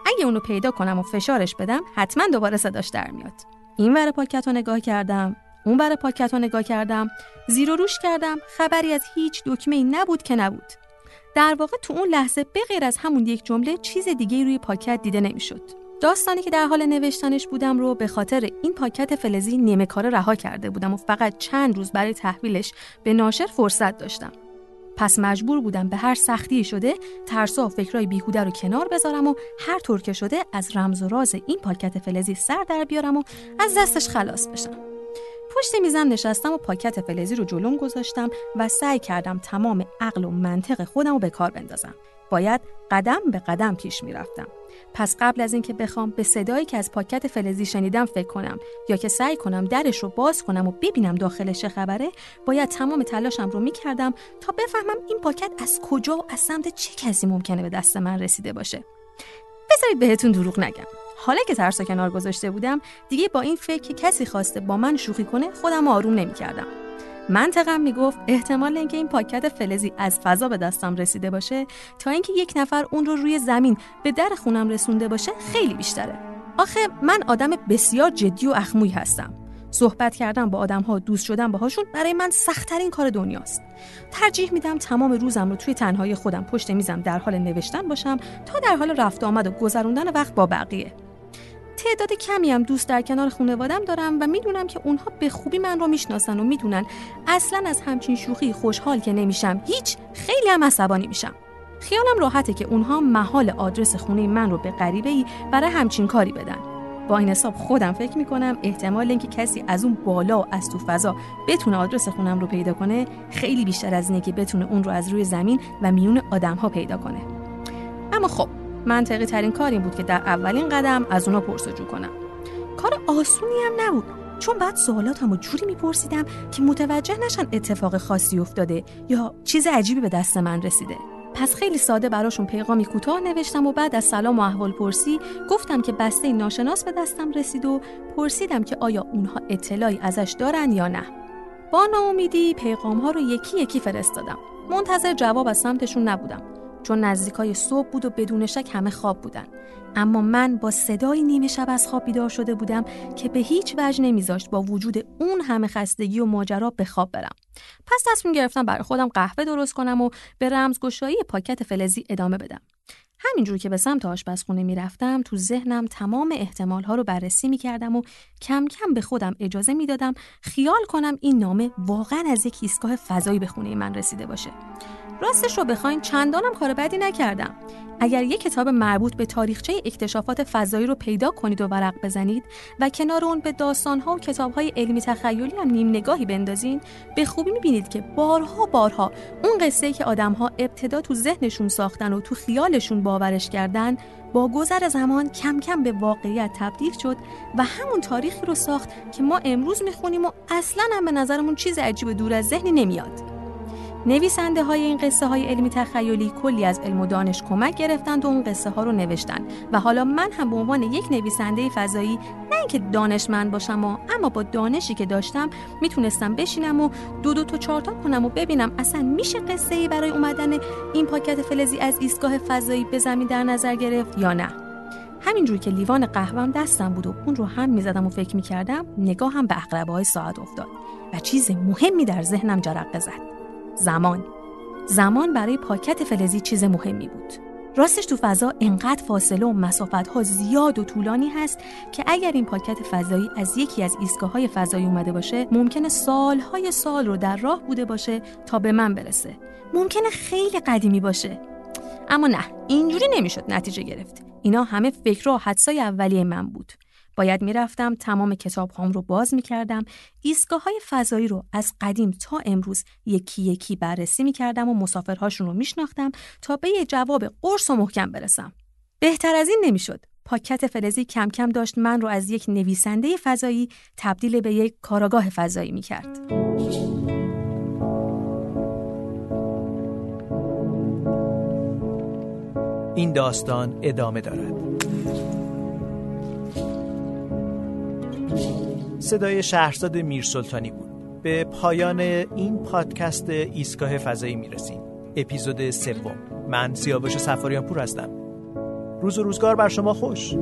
اگه اونو پیدا کنم و فشارش بدم حتما دوباره صداش در میاد. این ور پاکت رو نگاه کردم اون ور پاکت رو نگاه کردم زیر و روش کردم خبری از هیچ دکمه ای نبود که نبود در واقع تو اون لحظه به غیر از همون یک جمله چیز دیگه روی پاکت دیده نمی‌شد داستانی که در حال نوشتنش بودم رو به خاطر این پاکت فلزی نیمه کار رها کرده بودم و فقط چند روز برای تحویلش به ناشر فرصت داشتم. پس مجبور بودم به هر سختی شده ترس و فکرای بیهوده رو کنار بذارم و هر طور که شده از رمز و راز این پاکت فلزی سر در بیارم و از دستش خلاص بشم. پشت میزم نشستم و پاکت فلزی رو جلوم گذاشتم و سعی کردم تمام عقل و منطق خودم رو به کار بندازم. باید قدم به قدم پیش می‌رفتم. پس قبل از اینکه بخوام به صدایی که از پاکت فلزی شنیدم فکر کنم. یا که سعی کنم درش رو باز کنم و ببینم داخلش چه خبره باید تمام تلاشم رو می‌کردم تا بفهمم این پاکت از کجا و از سمت چه کسی ممکنه به دست من رسیده باشه. بذارید بهتون دروغ نگم. حالا که ترس کنار گذاشته بودم دیگه با این فکر که کسی خواسته با من شوخی کنه خودم آروم نمی‌کردم. منطقم می‌گفت احتمال اینکه این پاکت فلزی از فضا به دستم رسیده باشه تا اینکه یک نفر اون رو روی زمین به در خونم رسونده باشه خیلی بیشتره. آخه من آدم بسیار جدی و اخموی هستم. صحبت کردن با آدم ها دوست شدن باهاشون برای من سختترین کار دنیاست. ترجیح میدم تمام روزم رو توی تنهایی خودم پشت میزم در حال نوشتن باشم تا در حال رفت آمد و گذروندن وقت با بقیه. تعداد کمی هم دوست در کنار خانوادم دارم و می‌دونم که اونها به خوبی من رو می‌شناسن و می‌دونن. اصلا از همچین شوخی خوشحال که نمیشم. هیچ خیلی هم عصبانی میشم. خیالم راحته که اونها محال آدرس خونه من رو به غریبه ای برای همچین کاری بدن. با این حساب خودم فکر می‌کنم احتمال اینکه کسی از اون بالا و از تو فضا بتونه آدرس خونم رو پیدا کنه خیلی بیشتر از اینه که بتونه اون رو از روی زمین و میون آدم ها پیدا کنه. اما خب منطقی ترین کار این بود که در اولین قدم از اونا پرسجو کنم. کار آسونی هم نبود. چون بعد سوالات هم جوری میپرسیدم که متوجه نشن اتفاق خاصی افتاده یا چیز عجیبی به دست من رسیده. پس خیلی ساده براشون پیغامی کوتاه نوشتم و بعد از سلام و احوال پرسی گفتم که بسته ناشناس به دستم رسید و پرسیدم که آیا اونها اطلاعی ازش دارن یا نه. با ناامیدی پیغام ها رو یکی یکی فرستادم. منتظر جواب از سمتشون نبودم. چون نزدیکای صبح بود و بدون شک همه خواب بودن. اما من با صدای نیمه شب از خواب بیدار شده بودم که به هیچ وجه نمیذاشت با وجود اون همه خستگی و ماجرا به خواب برم. پس تصمیم گرفتم برای خودم قهوه درست کنم و به رمزگشایی پاکت فلزی ادامه بدم. همینجور که به سمت آشپزخونه می‌رفتم تو ذهنم تمام احتمال ها رو بررسی می کردم و کم کم به خودم اجازه می‌دادم خیال کنم این نامه واقعا از یک ایستگاه فضایی به خونه من رسیده باشه. راستش رو بخواین چندانم کار بدی نکردم. اگر یک کتاب مربوط به تاریخچه اکتشافات فضایی رو پیدا کنید و ورق بزنید و کنار اون به داستانها و کتابهای علمی تخیلی هم نیم نگاهی بندازین به خوبی می‌بینید که بارها بارها اون قصه که آدمها ابتدا تو ذهنشون ساختن و تو خیالشون باورش کردن با گذر زمان کم کم به واقعیت تبدیل شد و همون تاریخی رو ساخت که ما امروز می‌خونیم و اصلا هم به نظرمون چیز عجیب دور از ذهنی نمیاد. نویسنده های این قصه های علمی تخیلی کلی از علم و دانش کمک گرفتند و اون قصه ها رو نوشتن و حالا من هم به عنوان یک نویسنده فضایی نه اینکه دانشمند باشم و اما با دانشی که داشتم می‌تونستم بشینم و دو دو تا چارتا کنم و ببینم اصلا میشه قصه ای برای اومدن این پاکت فلزی از ایستگاه فضایی به زمین در نظر گرفت یا نه. همینجور که لیوان قهوهم دستم بود و اون رو هم می‌زدم و فکر می‌کردم نگاهم به اقربه های ساعت افتاد. و چیز مهمی در ذهنم جرقه زد. زمان. زمان برای پاکت فلزی چیز مهمی بود. راستش تو فضا انقدر فاصله و مسافت ها زیاد و طولانی هست که اگر این پاکت فضایی از یکی از ایستگاه های فضایی اومده باشه ممکنه سالهای سال رو در راه بوده باشه تا به من برسه. ممکنه خیلی قدیمی باشه. اما نه اینجوری نمی‌شد نتیجه گرفت. اینا همه فکر و حدسای اولیه من بود. باید می‌رفتم تمام کتاب هام رو باز می‌کردم ایستگاه های فضایی رو از قدیم تا امروز یکی یکی بررسی می‌کردم و مسافرهاشون رو میشناختم تا به یه جواب قرص و محکم برسم. بهتر از این نمی‌شد. پاکت فلزی کم کم داشت من رو از یک نویسنده فضایی تبدیل به یک کاراگاه فضایی می‌کرد. این داستان ادامه دارد. صدای شهرزاد میرسلطانی بود. به پایان این پادکست ایستگاه فضایی می‌رسیم. اپیزود سوم. من سیاوش سفاریان پور هستم. روز و روزگار بر شما خوش.